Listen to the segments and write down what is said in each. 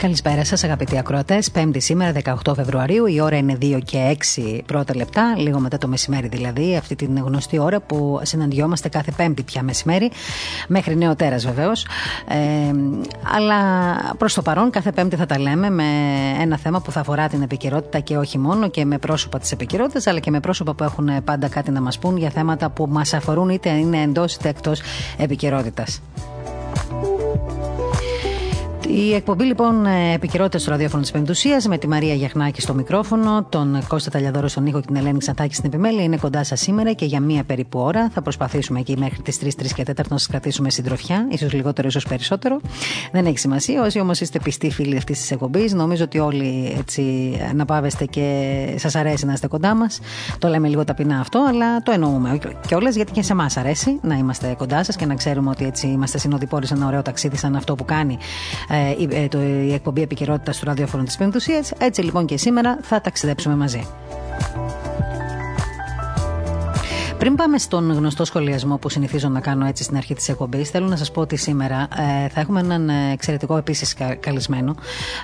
Καλησπέρα σας, αγαπητοί ακροατές. Πέμπτη σήμερα, 18 Φεβρουαρίου. Η ώρα είναι 2 και 6 πρώτα λεπτά, λίγο μετά το μεσημέρι δηλαδή. Αυτή την γνωστή ώρα που συναντιόμαστε κάθε Πέμπτη πια μεσημέρι. Μέχρι νέο τέρας βεβαίως. Ε, αλλά προς το παρόν, κάθε Πέμπτη θα τα λέμε με ένα θέμα που θα αφορά την επικαιρότητα και όχι μόνο και με πρόσωπα της επικαιρότητας, αλλά και με πρόσωπα που έχουν πάντα κάτι να μας πούν για θέματα που μας αφορούν είτε είναι εντός είτε εκτός επικαιρότητας. Η εκπομπή λοιπόν ε, επικαιρότητα στο ραδιόφωνο της Πεντουσία με τη Μαρία Γιαχνάκη στο μικρόφωνο, τον Κώστα Ταλιαδόρος στον ήχο και την Ελένη Ξαντάκη στην επιμέλεια είναι κοντά σας σήμερα και για μία περίπου ώρα θα προσπαθήσουμε εκεί μέχρι τις 3, 3 και 4 να σας κρατήσουμε συντροφιά, ίσως λιγότερο, ίσως περισσότερο. Δεν έχει σημασία. Όσοι όμως είστε πιστοί φίλοι αυτής της εκπομπής, νομίζω ότι όλοι έτσι αναπαύεστε και σας αρέσει να είστε κοντά μας. Το λέμε λίγο ταπεινά αυτό, αλλά το εννοούμε κιόλας γιατί και σε εμάς αρέσει να είμαστε κοντά σας και να ξέρουμε ότι έτσι είμαστε συνοδοιπόροι σε ένα ωραίο ταξίδι σαν αυτό που κάνει ε, ε, το, η εκπομπή επικαιρότητα του ραδιόφωνου της Πεντουσία. Έτσι λοιπόν και σήμερα θα ταξιδέψουμε μαζί. Πριν πάμε στον γνωστό σχολιασμό που συνηθίζω να κάνω έτσι στην αρχή της εκπομπής, θέλω να σας πω ότι σήμερα ε, θα έχουμε έναν εξαιρετικό επίσης καλεσμένο.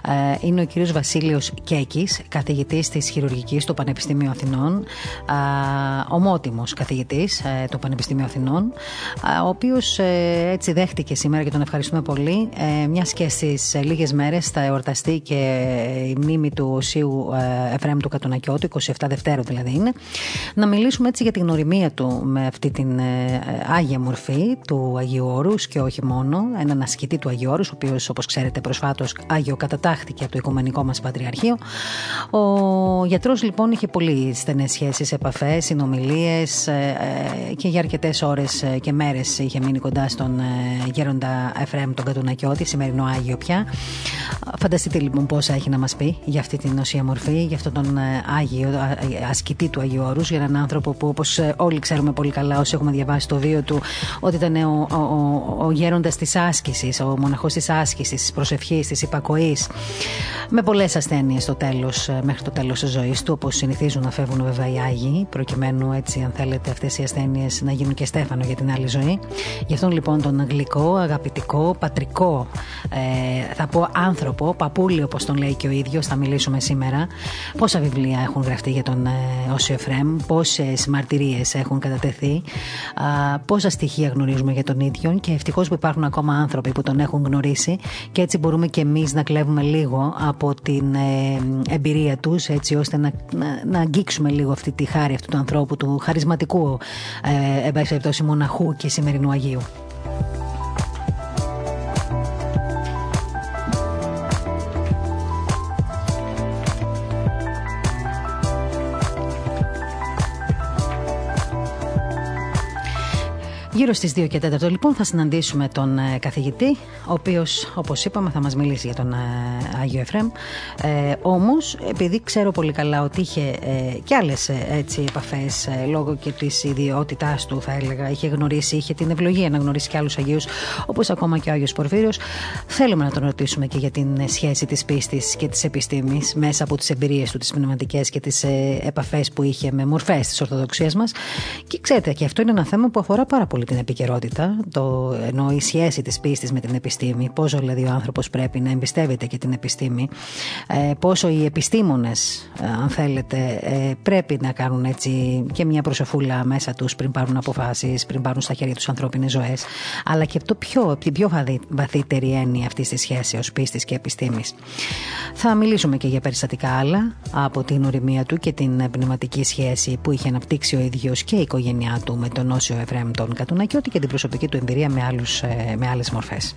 Ε, είναι ο κύριος Βασίλειος Κέκης, καθηγητής της χειρουργικής του Πανεπιστημίου Αθηνών, ε, ομότιμος καθηγητής ε, του Πανεπιστημίου Αθηνών, ε, ο οποίος ε, έτσι δέχτηκε σήμερα και τον ευχαριστούμε πολύ, ε, μιας και στις λίγες μέρες θα εορταστεί και η μνήμη του Οσίου Εφραίμ του Κατονακιώτου, 27 Δευτέρου δηλαδή είναι, να μιλήσουμε έτσι για την γνωριμία του με αυτή την ε, άγια μορφή του Αγίου Όρους και όχι μόνο, έναν ασκητή του Αγίου Όρους, ο οποίος όπως ξέρετε προσφάτως Άγιο κατατάχθηκε από το Οικουμενικό μας Πατριαρχείο. Ο γιατρός λοιπόν είχε πολύ στενές σχέσεις, επαφές, συνομιλίες ε, ε, και για αρκετές ώρες και μέρες είχε μείνει κοντά στον γέροντα Εφραίμ τον Κατουνακιώτη, σημερινό Άγιο πια. Φανταστείτε λοιπόν πόσα έχει να μας πει για αυτή την νοσία μορφή, για αυτόν τον Άγιο ασκητή του Αγίου Όρους, για έναν άνθρωπο που όπως όλοι όλοι ξέρουμε πολύ καλά όσοι έχουμε διαβάσει το βίο του ότι ήταν ο, ο, ο, ο γέροντας της άσκησης, ο μοναχός της άσκησης, της προσευχής, της υπακοής. Με πολλές ασθένειες στο τέλος, μέχρι το τέλος της ζωής του, όπως συνηθίζουν να φεύγουν βέβαια οι Άγιοι, προκειμένου έτσι, αν θέλετε, αυτές οι ασθένειες να γίνουν και στέφανο για την άλλη ζωή. Γι' αυτόν λοιπόν τον αγγλικό, αγαπητικό, πατρικό, ε, θα πω άνθρωπο, παππούλη όπως τον λέει και ο ίδιος, θα μιλήσουμε σήμερα. Πόσα βιβλία έχουν γραφτεί για τον ε, Όσιο Εφρέμ, πόσες μαρτυρίες έχουν κατατεθεί, α, πόσα στοιχεία γνωρίζουμε για τον ίδιο και ευτυχώς που υπάρχουν ακόμα άνθρωποι που τον έχουν γνωρίσει και έτσι μπορούμε και εμείς να κλέβουμε λίγο από την ε, εμπειρία τους, έτσι ώστε να, να, να, αγγίξουμε λίγο αυτή τη χάρη αυτού του ανθρώπου, του χαρισματικού ε, μοναχού και σημερινού Αγίου. Γύρω στις 2 και 4 λοιπόν θα συναντήσουμε τον ε, καθηγητή, ο οποίος όπως είπαμε θα μας μιλήσει για τον ε, Άγιο Εφρέμ. Ε, όμως επειδή ξέρω πολύ καλά ότι είχε ε, και άλλες ε, έτσι, επαφές λόγω και της ιδιότητάς του θα έλεγα, είχε γνωρίσει, είχε την ευλογία να γνωρίσει και άλλους Αγίους όπως ακόμα και ο Άγιος Πορφύριος. Θέλουμε να τον ρωτήσουμε και για την σχέση της πίστης και της επιστήμης μέσα από τις εμπειρίες του, τις πνευματικές και τις επαφές που είχε με μορφές της Ορθοδοξίας μας. Και ξέρετε και αυτό είναι ένα θέμα που αφορά πάρα πολύ την επικαιρότητα, το, ενώ η σχέση της πίστης με την επιστήμη, πόσο δηλαδή ο άνθρωπος πρέπει να εμπιστεύεται και την επιστήμη, ε, πόσο οι επιστήμονες, ε, αν θέλετε, ε, πρέπει να κάνουν έτσι και μια προσεφούλα μέσα τους πριν πάρουν αποφάσεις, πριν πάρουν στα χέρια τους ανθρώπινες ζωές, αλλά και το πιο, την πιο βαθύτερη έννοια αυτής της σχέσης ως πίστης και επιστήμης. Θα μιλήσουμε και για περιστατικά άλλα από την οριμία του και την πνευματική σχέση που είχε αναπτύξει ο ίδιος και η οικογένειά του με τον Όσιο Εφραίμ τον και ό,τι και την προσωπική του εμπειρία με, άλλους, ε, με άλλες μορφές.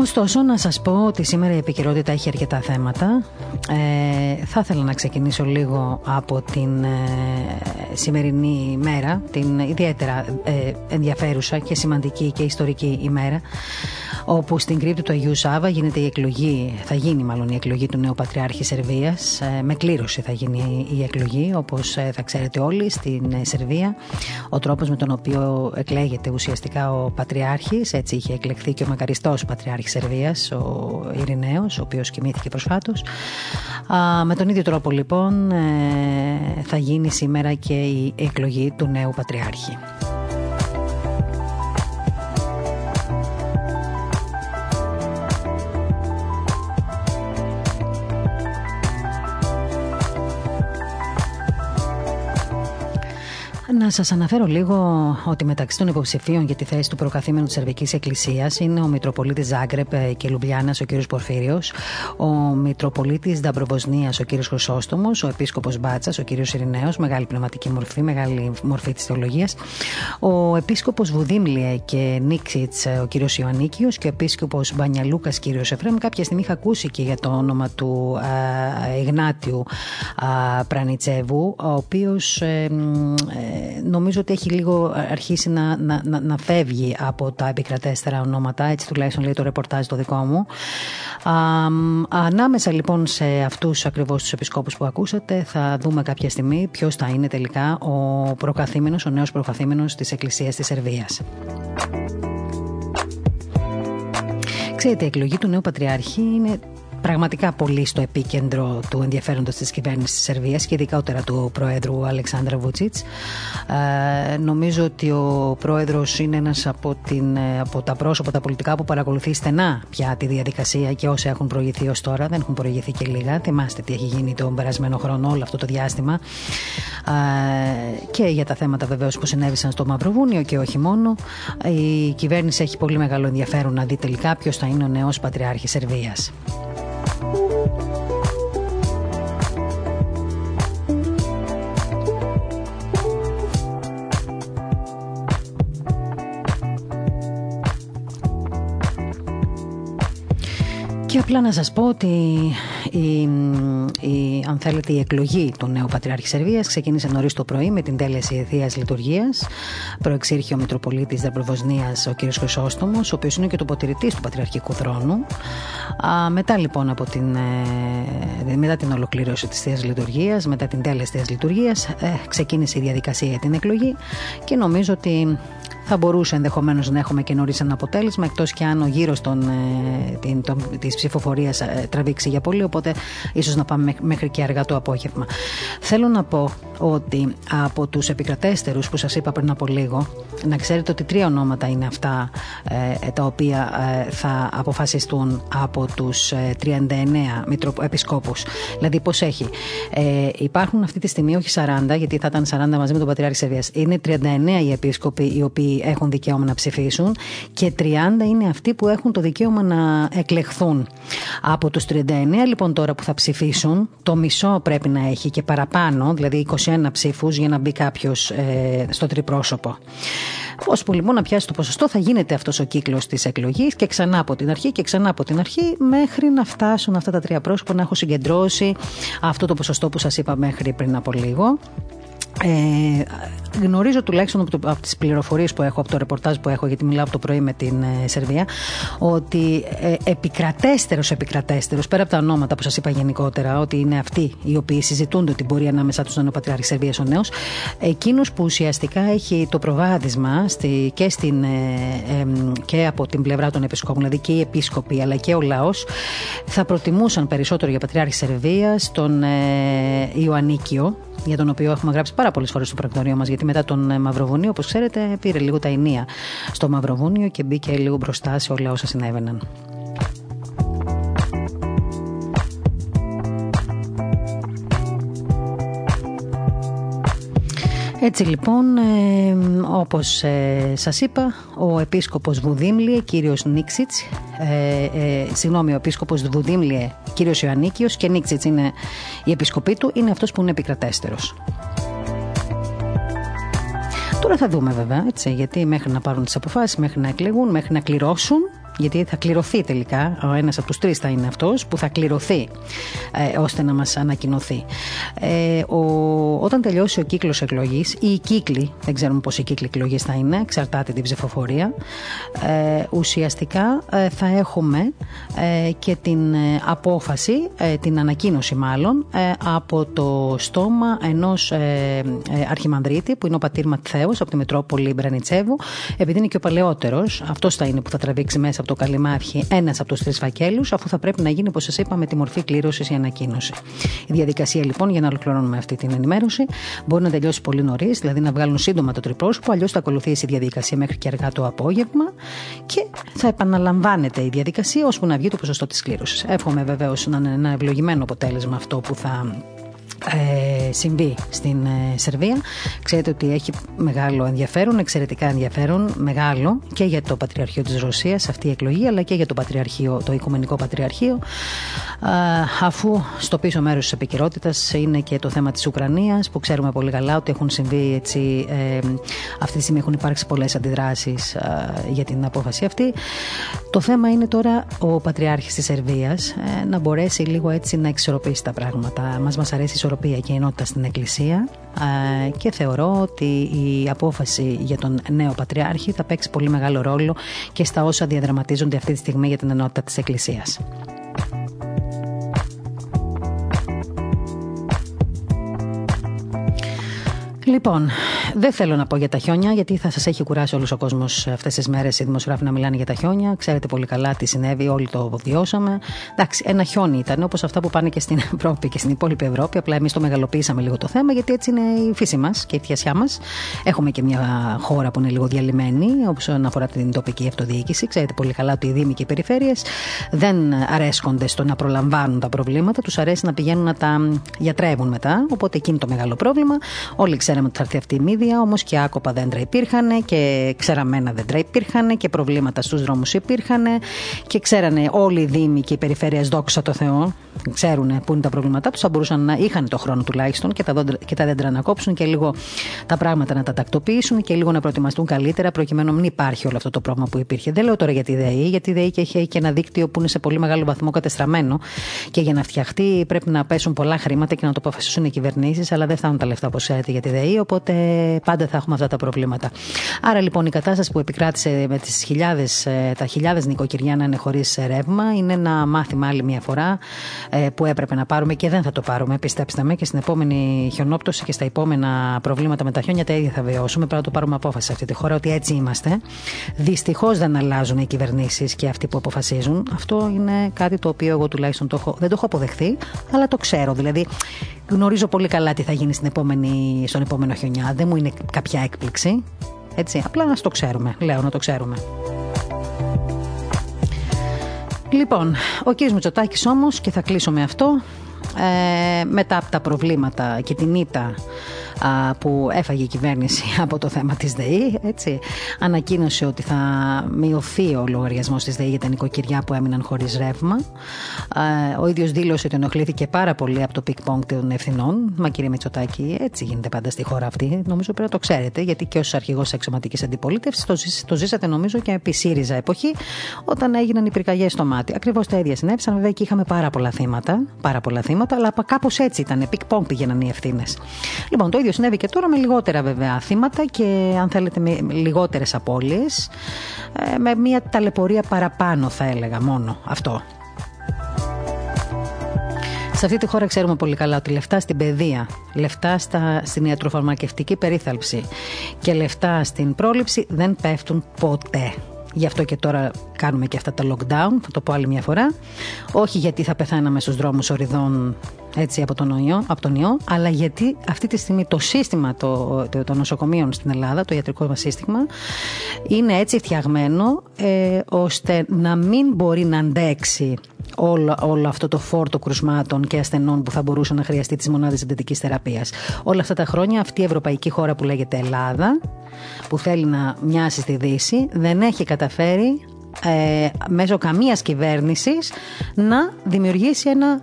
Ωστόσο, να σας πω ότι σήμερα η επικαιρότητα έχει αρκετά θέματα. Ε, θα ήθελα να ξεκινήσω λίγο από την ε, σημερινή ημέρα, την ιδιαίτερα ε, ενδιαφέρουσα και σημαντική και ιστορική ημέρα, όπου στην κρύπτη του Αγίου Σάβα γίνεται η εκλογή, θα γίνει μάλλον η εκλογή του νέου Πατριάρχη Σερβίας, ε, με κλήρωση θα γίνει η εκλογή, όπως ε, θα ξέρετε όλοι στην ε, Σερβία. Ο τρόπος με τον οποίο εκλέγεται ουσιαστικά ο Πατριάρχης, έτσι είχε εκλεχθεί και ο μακαριστός Πατριάρχης Σερβίας, ο Ειρηναίος, ο οποίος κοιμήθηκε προσφάτως. Με τον ίδιο τρόπο λοιπόν θα γίνει σήμερα και η εκλογή του νέου Πατριάρχη. Να σας αναφέρω λίγο ότι μεταξύ των υποψηφίων για τη θέση του προκαθήμενου της Σερβικής Εκκλησίας είναι ο Μητροπολίτης Ζάγκρεπ και Λουμπλιάνα, ο κ. Πορφύριος, ο Μητροπολίτης Νταμπροβοσνία, ο κ. Χρυσόστομος, ο Επίσκοπος Μπάτσας, ο κ. Ειρηναίος, μεγάλη πνευματική μορφή, μεγάλη μορφή της θεολογίας, ο Επίσκοπος Βουδίμλιε και Νίξιτς, ο κ. Ιωαννίκιος και ο Επίσκοπος Μπανιαλούκας, κ. Εφρέμ. Κάποια στιγμή είχα ακούσει και για το όνομα του Ιγνάτιου Πρανιτσέβου, ο οποίος ε, νομίζω ότι έχει λίγο αρχίσει να, να, να, να φεύγει από τα επικρατέστερα ονόματα, έτσι τουλάχιστον λέει το ρεπορτάζ το δικό μου. Α, ανάμεσα λοιπόν σε αυτούς ακριβώς τους επισκόπους που ακούσατε θα δούμε κάποια στιγμή ποιος θα είναι τελικά ο προκαθήμενος, ο νέος προκαθήμενος της Εκκλησίας της Σερβίας. Ξέρετε, η εκλογή του νέου Πατριάρχη είναι πραγματικά πολύ στο επίκεντρο του ενδιαφέροντος της κυβέρνησης της Σερβίας και ειδικότερα του Προέδρου Αλεξάνδρα Βουτσίτς. Ε, νομίζω ότι ο Πρόεδρος είναι ένας από, την, ε, από τα πρόσωπα τα πολιτικά που παρακολουθεί στενά πια τη διαδικασία και όσα έχουν προηγηθεί ως τώρα, δεν έχουν προηγηθεί και λίγα. Θυμάστε τι έχει γίνει τον περασμένο χρόνο όλο αυτό το διάστημα ε, και για τα θέματα βεβαίως που συνέβησαν στο Μαυροβούνιο και όχι μόνο. Η κυβέρνηση έχει πολύ μεγάλο ενδιαφέρον να δει τελικά ποιος θα είναι ο νέος Πατριάρχης Σερβίας. Thank you. Και απλά να σας πω ότι η, η, αν θέλετε η εκλογή του νέου Πατριάρχη Σερβίας ξεκίνησε νωρίς το πρωί με την τέλεση Θείας Λειτουργίας. Προεξήρχε ο Μητροπολίτης Δερπροβοσνίας ο κ. Χρυσόστομος, ο οποίος είναι και το ποτηρητής του Πατριαρχικού Θρόνου. Α, μετά λοιπόν από την, ε, μετά την ολοκλήρωση της Θείας Λειτουργίας, μετά την τέλεση Θείας Λειτουργίας, ε, ξεκίνησε η διαδικασία για την εκλογή και νομίζω ότι θα μπορούσε ενδεχομένως να έχουμε και νωρίς ένα αποτέλεσμα, εκτός και αν ο γύρος ε, της ψηφοφορίας ε, τραβήξει για πολύ. Οπότε ίσως να πάμε μέχρι και αργά το απόγευμα. Θέλω να πω ότι από τους επικρατέστερους που σας είπα πριν από λίγο, να ξέρετε ότι τρία ονόματα είναι αυτά ε, τα οποία ε, θα αποφασιστούν από τους 39 επισκόπους. Δηλαδή, πώς έχει; υπάρχουν αυτή τη στιγμή όχι 40, γιατί θα ήταν 40 μαζί με τον Πατριάρχη Σερβίας. Είναι 39 οι επίσκοποι οι οποίοι έχουν δικαίωμα να ψηφίσουν και 30 είναι αυτοί που έχουν το δικαίωμα να εκλεχθούν. Από τους 39 λοιπόν τώρα που θα ψηφίσουν, το μισό πρέπει να έχει και παραπάνω, δηλαδή 21 ψήφους για να μπει κάποιος ε, στο τριπρόσωπο. Ώσπου λοιπόν να πιάσει το ποσοστό θα γίνεται αυτός ο κύκλος της εκλογής και ξανά από την αρχή και ξανά από την αρχή μέχρι να φτάσουν αυτά τα τρία πρόσωπα να έχουν συγκεντρώσει αυτό το ποσοστό που σας είπα μέχρι πριν από λίγο. Ε, γνωρίζω τουλάχιστον από, από τις πληροφορίες που έχω, από το ρεπορτάζ που έχω, γιατί μιλάω από το πρωί με την ε, Σερβία, ότι ε, επικρατέστερος, επικρατέστερος, πέρα από τα ονόματα που σας είπα γενικότερα, ότι είναι αυτοί οι οποίοι συζητούνται ότι μπορεί ανάμεσά τους να είναι ο Πατριάρχης Σερβίας ο νέος, εκείνους που ουσιαστικά έχει το προβάδισμα στη, και, στην, ε, και από την πλευρά των επισκόπων, δηλαδή και οι επίσκοποι αλλά και ο λαός, θα προτιμούσαν περισσότερο για Πατριάρχη Σερβίας τον ε, Ιωαννίκιο, για τον οποίο έχουμε γράψει πάρα πολλές φορές στο πρακτορείο μας. Γιατί μετά τον ε, Μαυροβουνίο, όπως ξέρετε, πήρε λίγο τα ενία στο Μαυροβούνιο και μπήκε λίγο μπροστά σε όλα όσα συνέβαιναν. Έτσι λοιπόν, ε, όπως ε, σας είπα, ο επίσκοπος Βουδίμλιε, κύριος Νίξιτς, ε, ε, συγγνώμη, ο επίσκοπος Βουδίμλιε, κύριος Ιωαννίκιος και Νίξιτς είναι η επισκοπή του, είναι αυτός που είναι επικρατέστερος. Τώρα θα δούμε βέβαια, έτσι, γιατί μέχρι να πάρουν τις αποφάσεις, μέχρι να εκλεγούν, μέχρι να κληρώσουν, γιατί θα κληρωθεί τελικά, ο ένας από τους τρεις θα είναι αυτός που θα κληρωθεί ε, ώστε να μας ανακοινωθεί. Ε, ο, όταν τελειώσει ο κύκλος εκλογής ή οι κύκλοι, δεν ξέρουμε πώς οι κύκλοι εκλογής θα είναι, εξαρτάται την ψηφοφορία, ε, ουσιαστικά ε, θα έχουμε ε, και την απόφαση, την ανακοίνωση μάλλον, από το στόμα ενός αρχιμανδρίτη που είναι ο πατήρ Ματθαίος από τη Μητρόπολη Μπρανιτσέβου, επειδή είναι και ο παλαιότερος, αυτός θα είναι που θα τραβήξει μέσα από το καλυμάρχι ένας από τους τρεις φακέλους, αφού θα πρέπει να γίνει, όπως σας είπα, με τη μορφή κλήρωσης η ανακοίνωση. Η διαδικασία λοιπόν για να ολοκληρώνουμε αυτή την ενημέρωση μπορεί να τελειώσει πολύ νωρίς, δηλαδή να βγάλουν σύντομα το τριπρόσωπο, αλλιώς θα ακολουθήσει η διαδικασία μέχρι και αργά το απόγευμα και θα επαναλαμβάνεται η διαδικασία ώσπου να βγει το ποσοστό της κλήρωσης. Εύχομαι βεβαίως να είναι ένα ευλογημένο αποτέλεσμα αυτό που θα ε, συμβεί στην ε, Σερβία. Ξέρετε ότι έχει μεγάλο ενδιαφέρον, εξαιρετικά ενδιαφέρον, μεγάλο και για το Πατριαρχείο της Ρωσίας αυτή η εκλογή, αλλά και για το, πατριαρχείο, το Οικουμενικό Πατριαρχείο, αφού στο πίσω μέρος της επικαιρότητας είναι και το θέμα της Ουκρανίας, που ξέρουμε πολύ καλά ότι έχουν συμβεί έτσι, ε, αυτή τη στιγμή έχουν υπάρξει πολλές αντιδράσεις για την απόφαση αυτή. Το θέμα είναι τώρα ο Πατριάρχης της Σερβίας ε, να μπορέσει λίγο έτσι να εξορροπήσει τα πράγματα. Μας μας αρέσει ισορροπία και ενότητα στην Εκκλησία και θεωρώ ότι η απόφαση για τον νέο Πατριάρχη θα παίξει πολύ μεγάλο ρόλο και στα όσα διαδραματίζονται αυτή τη στιγμή για την ενότητα της Εκκλησίας. Λοιπόν, δεν θέλω να πω για τα χιόνια, γιατί θα σας έχει κουράσει όλος ο κόσμος αυτές τις μέρες οι δημοσιογράφοι να μιλάνε για τα χιόνια. Ξέρετε πολύ καλά τι συνέβη, όλοι το βιώσαμε. Εντάξει, ένα χιόνι ήταν, όπως αυτά που πάνε και στην Ευρώπη και στην υπόλοιπη Ευρώπη. Απλά εμείς το μεγαλοποιήσαμε λίγο το θέμα, γιατί έτσι είναι η φύση μας και η θιασιά μας. Έχουμε και μια χώρα που είναι λίγο διαλυμένη, όπως αφορά την τοπική αυτοδιοίκηση. Ξέρετε πολύ καλά ότι οι Δήμοι και οι περιφέρειες δεν αρέσκονται στο να προλαμβάνουν τα προβλήματα, τους αρέσει να πηγαίνουν να τα γιατρεύουν μετά. Οπότε εκείνη το μεγάλο πρόβλημα. Όλοι ξέραμε ότι θα έρθει αυτή η μύδια, όμως και άκοπα δέντρα υπήρχαν και ξεραμένα δέντρα υπήρχαν και προβλήματα στους δρόμους υπήρχαν και ξέρανε όλοι οι Δήμοι και οι περιφέρειες, δόξα τω Θεώ, ξέρουν πού είναι τα προβλήματά τους, θα μπορούσαν να είχαν το χρόνο τουλάχιστον και τα, δόντρα, και τα δέντρα να κόψουν και λίγο τα πράγματα να τα τακτοποιήσουν και λίγο να προετοιμαστούν καλύτερα προκειμένου να μην υπάρχει όλο αυτό το πρόβλημα που υπήρχε. Δεν λέω τώρα για τη ΔΕΗ, γιατί η ΔΕΗ έχει και ένα δίκτυο που είναι σε πολύ μεγάλο βαθμό κατεστραμμένο και για να φτιαχτεί πρέπει να πέσουν πολλά χρήματα και να το αποφασίσουν οι κυβερνήσεις, αλλά δεν φτάνουν τα λεφτά όπως ξέρετε για τη ΔΕΗ, οπότε πάντα θα έχουμε αυτά τα προβλήματα. Άρα λοιπόν η κατάσταση που επικράτησε με τις χιλιάδες, ε, τα χιλιάδες νοικοκυριά να είναι χωρίς ρεύμα είναι ένα μάθημα άλλη μια φορά ε, που έπρεπε να πάρουμε και δεν θα το πάρουμε. Πιστέψτε με και στην επόμενη χιονόπτωση και στα επόμενα προβλήματα με τα χιόνια τα ίδια θα βιώσουμε. Πρέπει να το πάρουμε απόφαση σε αυτή τη χώρα ότι έτσι είμαστε. Δυστυχώς δεν αλλάζουν οι κυβερνήσεις και αυτοί που αποφασίζουν. Αυτό είναι κάτι το οποίο εγώ τουλάχιστον το έχω, δεν το έχω αποδεχθεί, αλλά το ξέρω. Δηλαδή γνωρίζω πολύ καλά τι θα γίνει στην επόμενη, στον επόμενο χιονιά. Δεν μου είναι κάποια έκπληξη. Έτσι, απλά να το ξέρουμε. Λέω να το ξέρουμε. Λοιπόν, ο κ. Μητσοτάκης όμως, και θα κλείσω με αυτό, ε, μετά από τα προβλήματα και την ήττα που έφαγε η κυβέρνηση από το θέμα της ΔΕΗ έτσι, ανακοίνωσε ότι θα μειωθεί ο λογαριασμός της ΔΕΗ για τα νοικοκυριά που έμειναν χωρίς ρεύμα. Ο ίδιος δήλωσε ότι ενοχλήθηκε πάρα πολύ από το πινγκ πονγκ των ευθυνών. Μα κύριε Μητσοτάκη έτσι γίνεται πάντα στη χώρα αυτή. Νομίζω πρέπει να το ξέρετε γιατί και ως αρχηγός αξιωματικής αντιπολίτευσης το, το ζήσατε νομίζω και επί ΣΥΡΙΖΑ εποχή όταν έγιναν οι πυρκαγιές στο Μάτι. Ακριβώς τα ίδια συνέβησαν. Βέβαια και είχαμε πάρα πολλά θύματα πάρα πολλά θύματα αλλά κάπως έτσι ήταν. Πινγκ πονγκ πήγαιναν οι ευθύνες. Λοιπόν το ίδιο ίδιο συνέβη και τώρα με λιγότερα βέβαια θύματα και αν θέλετε με λιγότερες απώλειες ε, με μια ταλαιπωρία παραπάνω θα έλεγα μόνο αυτό. Σε αυτή τη χώρα ξέρουμε πολύ καλά ότι λεφτά στην παιδεία, λεφτά στα, στην ιατροφαρμακευτική περίθαλψη και λεφτά στην πρόληψη δεν πέφτουν ποτέ. Γι' αυτό και τώρα κάνουμε και αυτά τα lockdown, θα το πω άλλη μια φορά. Όχι γιατί θα πεθάναμε στους δρόμους οριδών έτσι από τον, ιό, από τον ιό, αλλά γιατί αυτή τη στιγμή το σύστημα το, το, των νοσοκομείων στην Ελλάδα, το ιατρικό μας σύστημα, είναι έτσι φτιαγμένο ε, ώστε να μην μπορεί να αντέξει όλο, όλο αυτό το φόρτο κρουσμάτων και ασθενών που θα μπορούσε να χρειαστεί τι μονάδε εντατική θεραπείας. Όλα αυτά τα χρόνια αυτή η ευρωπαϊκή χώρα που λέγεται Ελλάδα, που θέλει να μοιάσει στη Δύση, δεν έχει καταφέρει ε, μέσω καμίας κυβέρνησης να δημιουργήσει ένα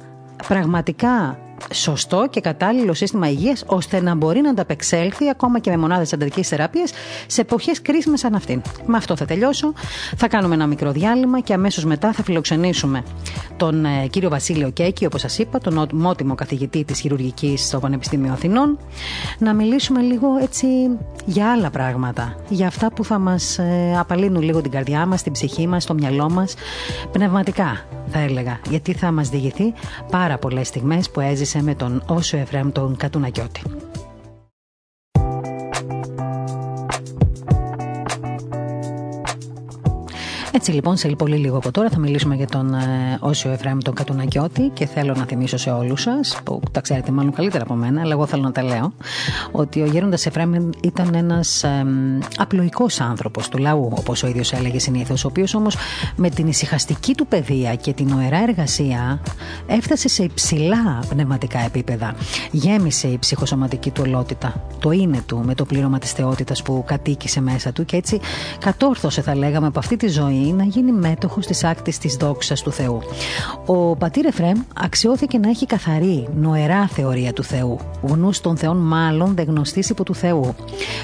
πραγματικά σωστό και κατάλληλο σύστημα υγείας ώστε να μπορεί να ανταπεξέλθει ακόμα και με μονάδες αντατική θεραπείας σε εποχές κρίσιμες σαν αυτήν. Με αυτό θα τελειώσω. Θα κάνουμε ένα μικρό διάλειμμα και αμέσως μετά θα φιλοξενήσουμε τον ε, κύριο Βασίλειο Κέκη, όπως σας είπα, τον μότιμο καθηγητή της χειρουργικής στο Πανεπιστήμιο Αθηνών, να μιλήσουμε λίγο έτσι για άλλα πράγματα. Για αυτά που θα μας ε, απαλύνουν λίγο την καρδιά μας, την ψυχή μας, το μυαλό μας, πνευματικά θα έλεγα. Γιατί θα μας διηγηθεί πάρα πολλές στιγμές που έζησε με τον Όσο Εφραίμ τον Κατουνακιώτη. Έτσι λοιπόν, σε πολύ λίγο από τώρα θα μιλήσουμε για τον ε, Όσιο Εφραίμ τον Κατουνακιώτη και θέλω να θυμίσω σε όλους σας, που τα ξέρετε μάλλον καλύτερα από μένα, αλλά εγώ θέλω να τα λέω, ότι ο Γέροντας Εφραίμ ήταν ένας ε, απλοϊκός άνθρωπος του λαού, όπως ο ίδιος έλεγε συνήθως, ο οποίος όμως με την ησυχαστική του παιδεία και την οερά εργασία έφτασε σε υψηλά πνευματικά επίπεδα. Γέμισε η ψυχοσωματική του ολότητα, το είναι του με το πλήρωμα της θεότητας που κατοίκησε μέσα του και έτσι κατόρθωσε, θα λέγαμε, από αυτή τη ζωή να γίνει μέτοχος της άκτης της δόξας του Θεού. Ο πατήρ Εφρέμ αξιώθηκε να έχει καθαρή, νοερά θεωρία του Θεού. Γνού των Θεών, μάλλον δεν γνωστής υπό του Θεού.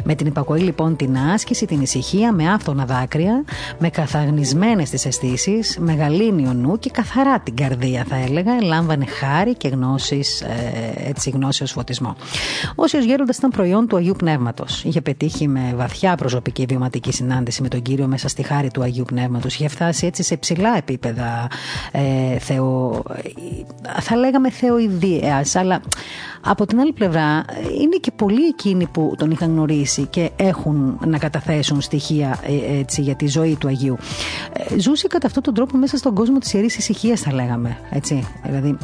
Με την υπακοή λοιπόν την άσκηση, την ησυχία, με άφθονα δάκρυα, με καθαγνισμένες τις αισθήσεις, με γαλήνιο νου και καθαρά την καρδία, θα έλεγα, λάμβανε χάρη και γνώσεις, ε, έτσι γνώση ω φωτισμό. Όσιο γέροντας ήταν προϊόν του Αγίου Πνεύματος. Είχε πετύχει με βαθιά προσωπική βιωματική συνάντηση με τον κύριο μέσα στη χάρη του Αγίου Πνεύματος πνεύματος. Είχε φτάσει έτσι σε ψηλά επίπεδα ε, θεο, θα λέγαμε θεοειδίας, αλλά από την άλλη πλευρά είναι και πολλοί εκείνοι που τον είχαν γνωρίσει και έχουν να καταθέσουν στοιχεία ε, έτσι, για τη ζωή του Αγίου. Ε, ζούσε κατά αυτόν τον τρόπο μέσα στον κόσμο της Ιερής Ησυχίας θα λέγαμε. Έτσι. Δηλαδή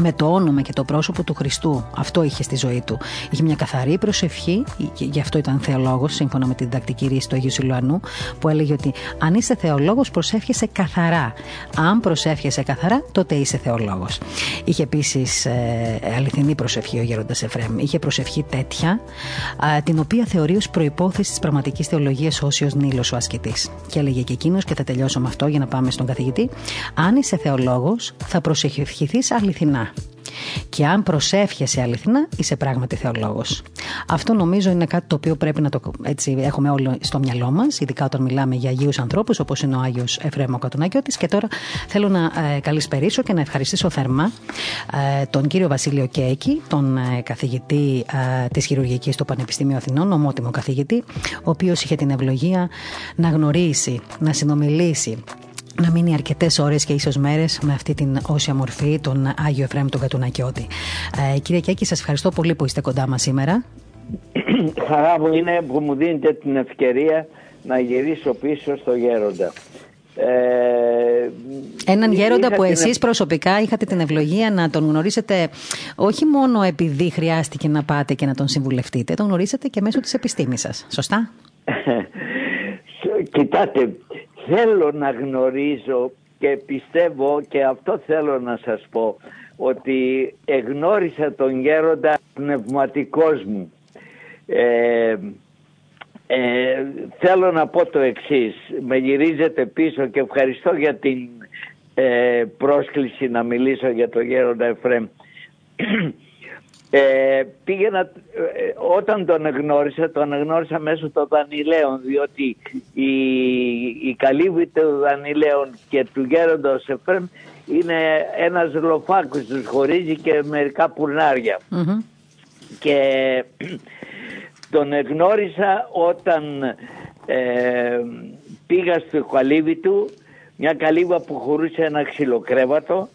με το όνομα και το πρόσωπο του Χριστού. Αυτό είχε στη ζωή του. Είχε μια καθαρή προσευχή, γι' αυτό ήταν θεολόγος, σύμφωνα με την διδακτική ρίση του Αγίου Σιλουανού, που έλεγε ότι αν είσαι θεολόγος, προσεύχεσαι καθαρά. Αν προσεύχεσαι καθαρά, τότε είσαι θεολόγος. Είχε επίσης ε, αληθινή προσευχή ο Γέροντας Εφρέμ. Είχε προσευχή τέτοια, την οποία θεωρεί ως προπόθεση της πραγματικής θεολογίας όσιος Νίλο ο ασκητής. Και έλεγε και εκείνος, και θα τελειώσω με αυτό για να πάμε στον καθηγητή, αν είσαι θεολόγος, θα προσευχηθείς αληθινά. Και αν προσεύχεσαι αληθινά, είσαι πράγματι θεολόγος. Αυτό νομίζω είναι κάτι το οποίο πρέπει να το έτσι, έχουμε όλοι στο μυαλό μας, ειδικά όταν μιλάμε για αγίους ανθρώπους, όπως είναι ο Άγιος Εφρέμο Κατουνάκιωτη. Και τώρα θέλω να ε, καλησπερίσω και να ευχαριστήσω θερμά ε, τον κύριο Βασίλειο Κέκη, τον ε, καθηγητή ε, της χειρουργικής του Πανεπιστημίου Αθηνών, ομότιμο καθηγητή, ο οποίος είχε την ευλογία να γνωρίσει, να συνομιλήσει να μείνει αρκετές ώρες και ίσως μέρες με αυτή την όσια μορφή, τον Άγιο Εφραίμ τον Κατουνακιώτη. Ε, κύριε Κέκη, σας ευχαριστώ πολύ που είστε κοντά μας σήμερα. Χαρά μου είναι που μου δίνετε την ευκαιρία να γυρίσω πίσω στο γέροντα. Ε, Έναν γέροντα που εσείς προσωπικά είχατε την ευλογία να τον γνωρίσετε όχι μόνο επειδή χρειάστηκε να πάτε και να τον συμβουλευτείτε, τον γνωρίσατε και μέσω της επιστήμης σας. Σωστά; Κοιτάτε, θέλω να γνωρίζω και πιστεύω και αυτό θέλω να σας πω ότι εγνώρισα τον γέροντα πνευματικός μου. Ε, ε, θέλω να πω το εξής, με γυρίζετε πίσω και ευχαριστώ για την ε, πρόσκληση να μιλήσω για τον γέροντα Εφρέμ. Ε, πήγαινα, ε, όταν τον γνώρισα, τον γνώρισα μέσω των Δανειλαίων, διότι η, η καλύβη των Δανειλαίων και του γέροντος Εφρέμ είναι ένας λοφάκος, τους χωρίζει και μερικά Και τον γνώρισα όταν ε, πήγα στο καλύβι του, μια καλύβα που χωρούσε ένα ξυλοκρέβατο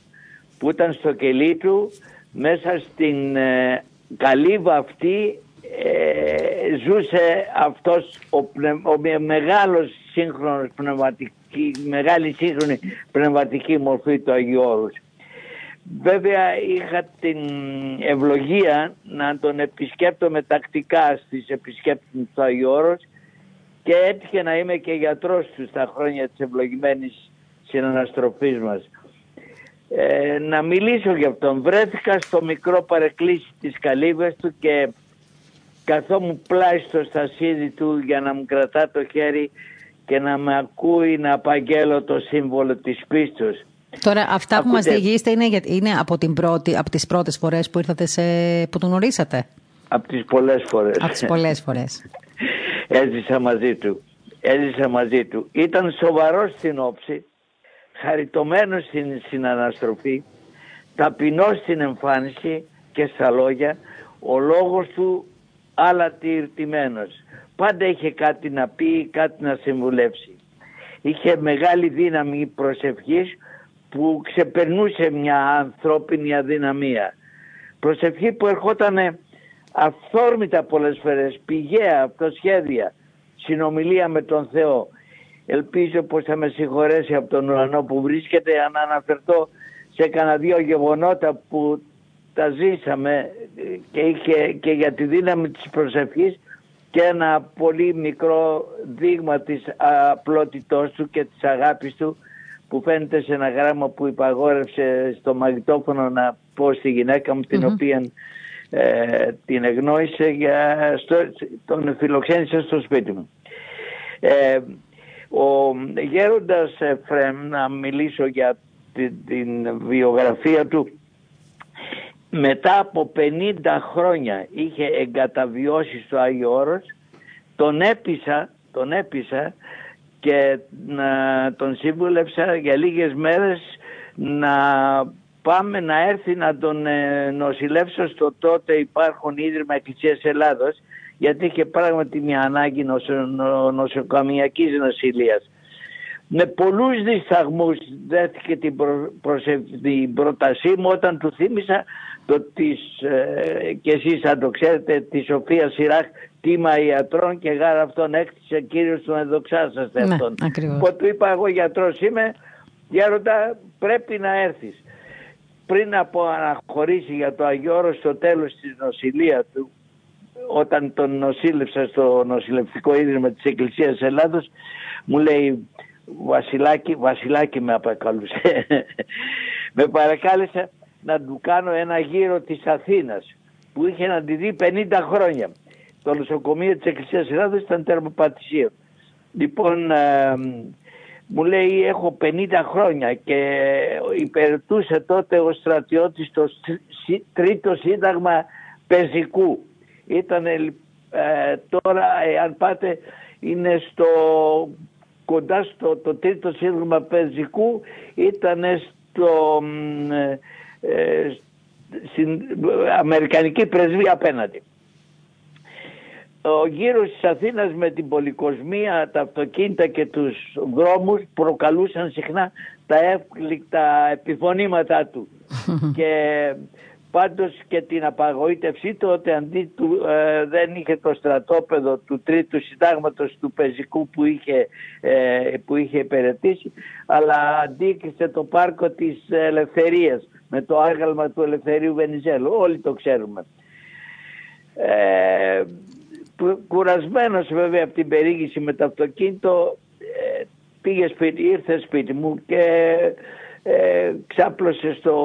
που ήταν στο κελί του μέσα στην ε, καλύβα αυτή ε, ζούσε αυτός ο, ο μεγάλος σύγχρονος πνευματική, μεγάλη σύγχρονη πνευματική μορφή του Αγίου Όρους. Βέβαια είχα την ευλογία να τον επισκέπτομαι τακτικά στις επισκέπτες του Αγίου Όρους και έτυχε να είμαι και γιατρός τους στα χρόνια της ευλογημένης συναναστροφής μας. Ε, να μιλήσω για αυτόν. Βρέθηκα στο μικρό παρεκκλήσι της καλύβας του και καθόμουν πλάι στο στασίδι του για να μου κρατά το χέρι και να με ακούει να απαγγέλω το σύμβολο της πίστος. Τώρα αυτά που μας διηγήσετε είναι, είναι από, την πρώτη, από τις πρώτες φορές που ήρθατε σε, που τον γνωρίσατε. Από τις πολλές φορές. Από τις πολλές φορές. Έζησα μαζί του. Έζησα μαζί του. Ήταν σοβαρός στην όψη, χαριτωμένος στην, στην αναστροφή, ταπεινός στην εμφάνιση και στα λόγια, ο λόγος του αλατιρτημένος. Πάντα είχε κάτι να πει, κάτι να συμβουλεύσει. Είχε μεγάλη δύναμη προσευχής που ξεπερνούσε μια ανθρώπινη αδυναμία. Προσευχή που ερχόταν αυθόρμητα πολλές φορές, πηγαία, αυτοσχέδια, συνομιλία με τον Θεό. Ελπίζω πως θα με συγχωρέσει από τον ουρανό που βρίσκεται αν αναφερθώ σε κανένα δύο γεγονότα που τα ζήσαμε και, είχε, και για τη δύναμη της προσευχής και ένα πολύ μικρό δείγμα της απλότητός του και της αγάπης του που φαίνεται σε ένα γράμμα που υπαγόρευσε στο μαγνητόφωνο να πω στη γυναίκα μου την οποία ε, την εγνώρισε για στο, τον φιλοξένησε στο σπίτι μου. Ε, ο γέροντας Φρέμ, να μιλήσω για την, την βιογραφία του, μετά από 50 χρόνια είχε εγκαταβιώσει στο Άγιο Όρος, τον έπεισα, τον έπεισα και να τον σύμβουλευσα για λίγες μέρες να πάμε να έρθει να τον ε, νοσηλεύσω στο τότε υπάρχον Ίδρυμα Εκκλησίας Ελλάδος γιατί είχε πράγματι μια ανάγκη νοσο, νοσοκαμιακής νοσηλείας. Με πολλούς δισταγμούς δέθηκε την, προ, την πρότασή μου όταν του θύμισα το της, ε, και εσείς αν το ξέρετε, τη Σοφία Σιράχ, τίμα ιατρών και γάρα αυτόν έκτισε κύριος του ενδοξάσαστε ναι, αυτόν. Που του είπα εγώ γιατρός είμαι, γέροντα πρέπει να έρθεις. Πριν από αναχωρήσει για το Αγιώρο στο τέλος της νοσηλείας του, όταν τον νοσήλευσα στο νοσηλευτικό ίδρυμα της Εκκλησίας Ελλάδος, μου λέει Βασιλάκη, Βασιλάκη με απακαλούσε. με παρακάλεσε να του κάνω ένα γύρο της Αθήνας που είχε να τη δει 50 χρόνια. Το νοσοκομείο της Εκκλησίας Ελλάδος ήταν τερμοπατησίο. Λοιπόν, ε, μου λέει έχω 50 χρόνια και υπηρετούσε τότε ο στρατιώτης το τρίτο σύνταγμα πεζικού. Ήταν ε, τώρα, αν πάτε, είναι στο, κοντά στο το τρίτο σύνταγμα πεζικού, ήταν στο ε, στην Αμερικανική πρεσβεία απέναντι. Ο γύρος της Αθήνας με την πολυκοσμία, τα αυτοκίνητα και τους δρόμους προκαλούσαν συχνά τα εύκληκτα επιφωνήματά του. και πάντως και την απαγοήτευσή του ότι αντί του ε, δεν είχε το στρατόπεδο του τρίτου συντάγματος του πεζικού που είχε, ε, που είχε υπηρετήσει αλλά αντίκρισε το πάρκο της ελευθερίας με το άγαλμα του Ελευθερίου Βενιζέλου. Όλοι το ξέρουμε. Ε, κουρασμένος βέβαια από την περίγηση με το αυτοκίνητο ε, πήγε σπίτι, ήρθε σπίτι μου και ε, ξάπλωσε στο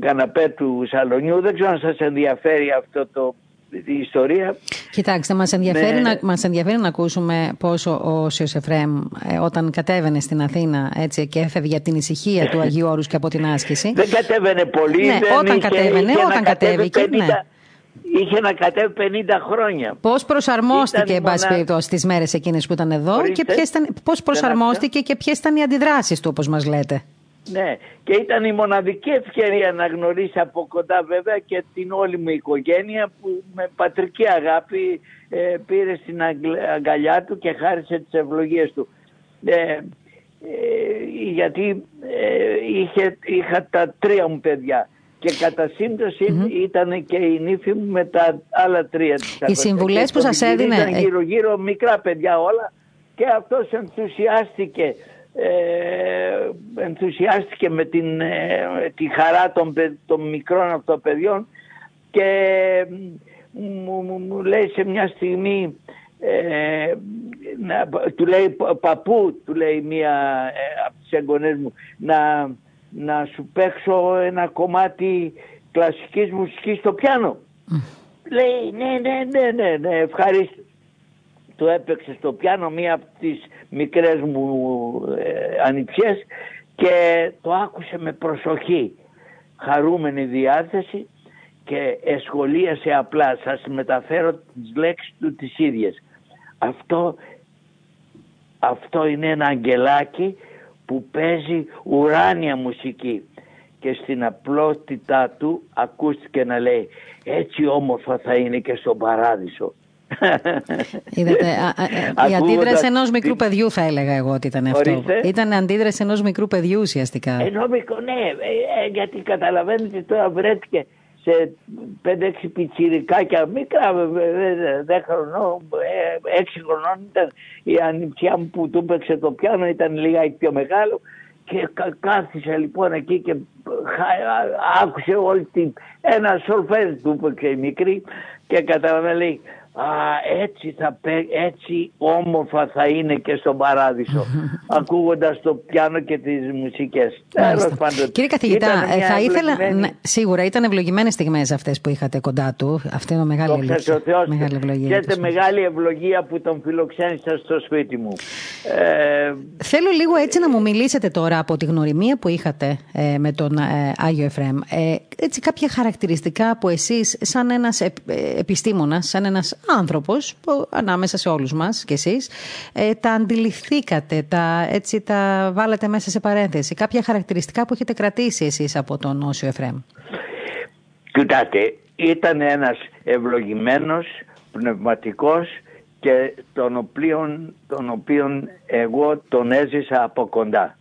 καναπέ του σαλονιού. Δεν ξέρω αν σας ενδιαφέρει αυτό το η ιστορία. Κοιτάξτε, μας ενδιαφέρει, να, μας ενδιαφέρει να ακούσουμε πόσο ο Σιος Εφραίμ ε, όταν κατέβαινε στην Αθήνα έτσι, και έφευγε από την ησυχία του Αγίου Όρους και από την άσκηση. Δεν κατέβαινε πολύ. Ναι, δεν όταν είχε, κατέβαινε, είχε όταν κατέβηκε. 50, ναι. Είχε να κατέβει 50 χρόνια. Πώς προσαρμόστηκε, εν πάση περιπτώσει, τις μέρες εκείνες που ήταν εδώ Ορίστε. και ήταν, πώς προσαρμόστηκε και ποιες ήταν οι αντιδράσεις του, όπως μας λέτε; Ναι, και ήταν η μοναδική ευκαιρία να γνωρίσει από κοντά βέβαια και την όλη μου οικογένεια που με πατρική αγάπη ε, πήρε στην αγκαλιά του και χάρισε τις ευλογίες του. Ε, ε, γιατί είχε, είχα τα τρία μου παιδιά και κατά σύμπτωση ήταν και η νύφη μου με τα άλλα τρία της Οι συμβουλές που σας έδινε... Ήταν γύρω γύρω μικρά παιδιά όλα και αυτός ενθουσιάστηκε ε, ενθουσιάστηκε με την, ε, τη χαρά των, των μικρών αυτοπαιδιών και μου, μου, λέει σε μια στιγμή ε, να, του λέει παππού του λέει μία ε, από τις εγγονές μου να, να σου παίξω ένα κομμάτι κλασικής μουσικής στο πιάνο λέει ναι ναι ναι ναι, ναι ευχαρίστω του έπαιξε στο πιάνο μία από τις μικρές μου ε, ανιψιές και το άκουσε με προσοχή, χαρούμενη διάθεση και εσχολίασε απλά. Σας μεταφέρω τις λέξεις του τις ίδιες. Αυτό, αυτό είναι ένα αγγελάκι που παίζει ουράνια μουσική και στην απλότητά του ακούστηκε να λέει έτσι όμορφα θα είναι και στον παράδεισο. Είδατε, η αντίδραση ενός μικρού παιδιού θα έλεγα εγώ ότι ήταν αυτό. Ήταν αντίδραση ενός μικρού παιδιού ουσιαστικά. Ενώ μικρό, ναι, ε, ε, γιατί καταλαβαίνετε τώρα βρέθηκε σε 5-6 πιτσιρικάκια μικρά, 10 χρονών, 6 χρονών ήταν η ανιψιά μου που του έπαιξε το πιάνο, ήταν λίγα πιο μεγάλο και κάθισε λοιπόν εκεί και άκουσε όλη την... Ένα σολφέζ του έπαιξε η μικρή και καταλαβαίνει Α, έτσι, θα, έτσι όμορφα θα είναι και στον παράδεισο ακούγοντας το πιάνο και τις μουσικές. Κύριε καθηγητά, ε, θα ήθελα, ναι, σίγουρα ήταν ευλογημένες στιγμές αυτές που είχατε κοντά του. Αυτή είναι μεγάλη, μεγάλη ευλογία. Και μεγάλη ευλογία που τον φιλοξένησα στο σπίτι μου. Ε, Θέλω λίγο έτσι να μου μιλήσετε τώρα από τη γνωριμία που είχατε ε, με τον ε, Άγιο Εφραίμ. Ε, έτσι κάποια χαρακτηριστικά που εσείς σαν ένας επιστήμονας, σαν ένας άνθρωπος που, ανάμεσα σε όλους μας και εσείς ε, τα αντιληφθήκατε, τα, έτσι τα βάλατε μέσα σε παρένθεση. Κάποια χαρακτηριστικά που έχετε κρατήσει εσείς από τον Όσιο Εφρέμ. Κοιτάτε, ήταν ένας ευλογημένος, πνευματικός και τον οποίον, τον οποίον εγώ τον έζησα από κοντά.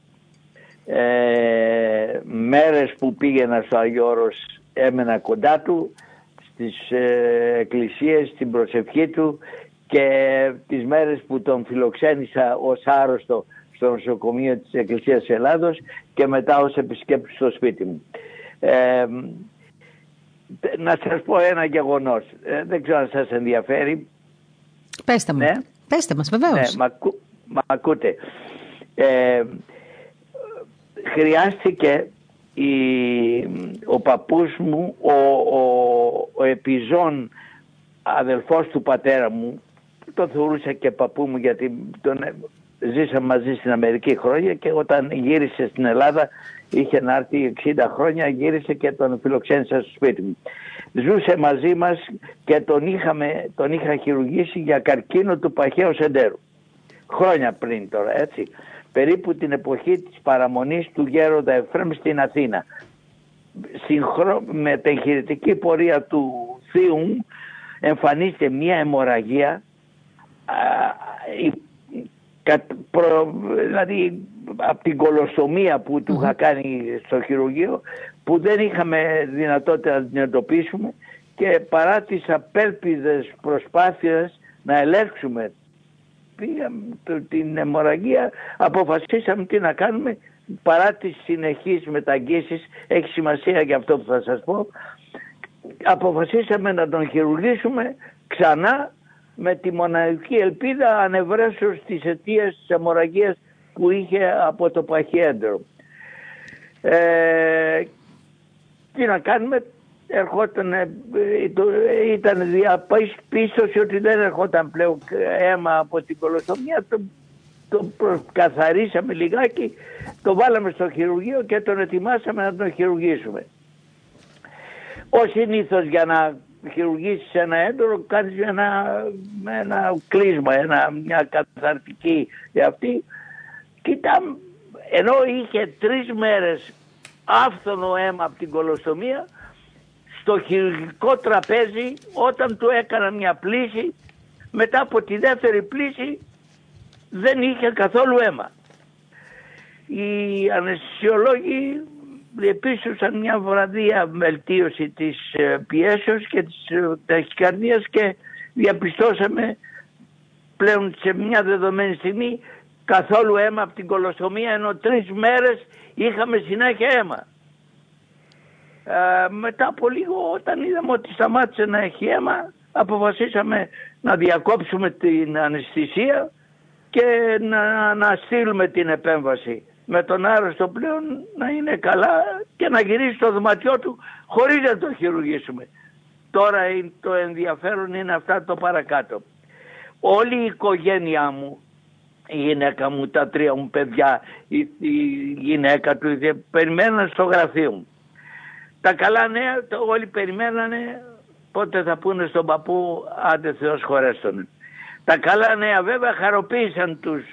Ε, μέρες που πήγαινα στο Αγιώρος έμενα κοντά του στις ε, εκκλησίες, στην προσευχή του και τις μέρες που τον φιλοξένησα ως άρρωστο στο νοσοκομείο της Εκκλησίας Ελλάδος και μετά ως επισκέπτη στο σπίτι μου. Ε, να σας πω ένα γεγονός. Ε, δεν ξέρω αν σας ενδιαφέρει. Πέστε μου. Ναι. Πέστε μας βεβαίως. Ναι, μα, ακούτε. Ε, χρειάστηκε η, ο παππούς μου, ο, ο, ο επιζών αδελφός του πατέρα μου, το θεωρούσα και παππού μου γιατί τον ζήσα μαζί στην Αμερική χρόνια και όταν γύρισε στην Ελλάδα είχε να έρθει 60 χρόνια, γύρισε και τον φιλοξένησα στο σπίτι μου. Ζούσε μαζί μας και τον, είχαμε, τον είχα χειρουργήσει για καρκίνο του παχαίου σεντέρου. Χρόνια πριν τώρα, έτσι περίπου την εποχή της παραμονής του γέροντα Εφρέμ στην Αθήνα. Συγχρο... Με την εγχειρητική πορεία του θείου εμφανίζεται μια αιμορραγία δηλαδή από την κολοστομία που του είχα κάνει στο χειρουργείο που δεν είχαμε δυνατότητα να την εντοπίσουμε και παρά τις απέλπιδες προσπάθειες να ελέγξουμε πήγαμε την αιμορραγία, αποφασίσαμε τι να κάνουμε παρά τις συνεχείς μεταγγίσεις, έχει σημασία για αυτό που θα σας πω, αποφασίσαμε να τον χειρουργήσουμε ξανά με τη μοναδική ελπίδα ανεβρέσεως της αιτίας της αιμορραγίας που είχε από το παχιέντρο. Ε, τι να κάνουμε, ερχόταν, ε, ήταν διαπίστωση ότι δεν ερχόταν πλέον αίμα από την κολοστομία. Το, το καθαρίσαμε λιγάκι, το βάλαμε στο χειρουργείο και τον ετοιμάσαμε να τον χειρουργήσουμε. Ο συνήθως για να χειρουργήσεις ένα έντορο κάνεις ένα, ένα κλείσμα, ένα, μια καθαρτική για αυτή. Κοίτα, ενώ είχε τρεις μέρες άφθονο αίμα από την κολοστομία, στο χειρουργικό τραπέζι όταν του έκανα μια πλήση μετά από τη δεύτερη πλήση δεν είχε καθόλου αίμα. Οι αναισθησιολόγοι επίσησαν μια βραδία βελτίωση της ε, πιέσεως και της ε, ταχυκαρδίας και διαπιστώσαμε πλέον σε μια δεδομένη στιγμή καθόλου αίμα από την κολοστομία ενώ τρεις μέρες είχαμε συνέχεια αίμα. Ε, μετά από λίγο όταν είδαμε ότι σταμάτησε να έχει αίμα αποφασίσαμε να διακόψουμε την αναισθησία και να, να στείλουμε την επέμβαση με τον άρρωστο πλέον να είναι καλά και να γυρίσει το δωματιό του χωρίς να το χειρουργήσουμε. Τώρα το ενδιαφέρον είναι αυτά το παρακάτω. Όλη η οικογένειά μου η γυναίκα μου, τα τρία μου παιδιά, η, η γυναίκα του, περιμέναν στο γραφείο μου. Τα καλά νέα, το, όλοι περιμένανε πότε θα πούνε στον παππού, άντε Θεός χωρέστον. Τα καλά νέα βέβαια χαροποίησαν τους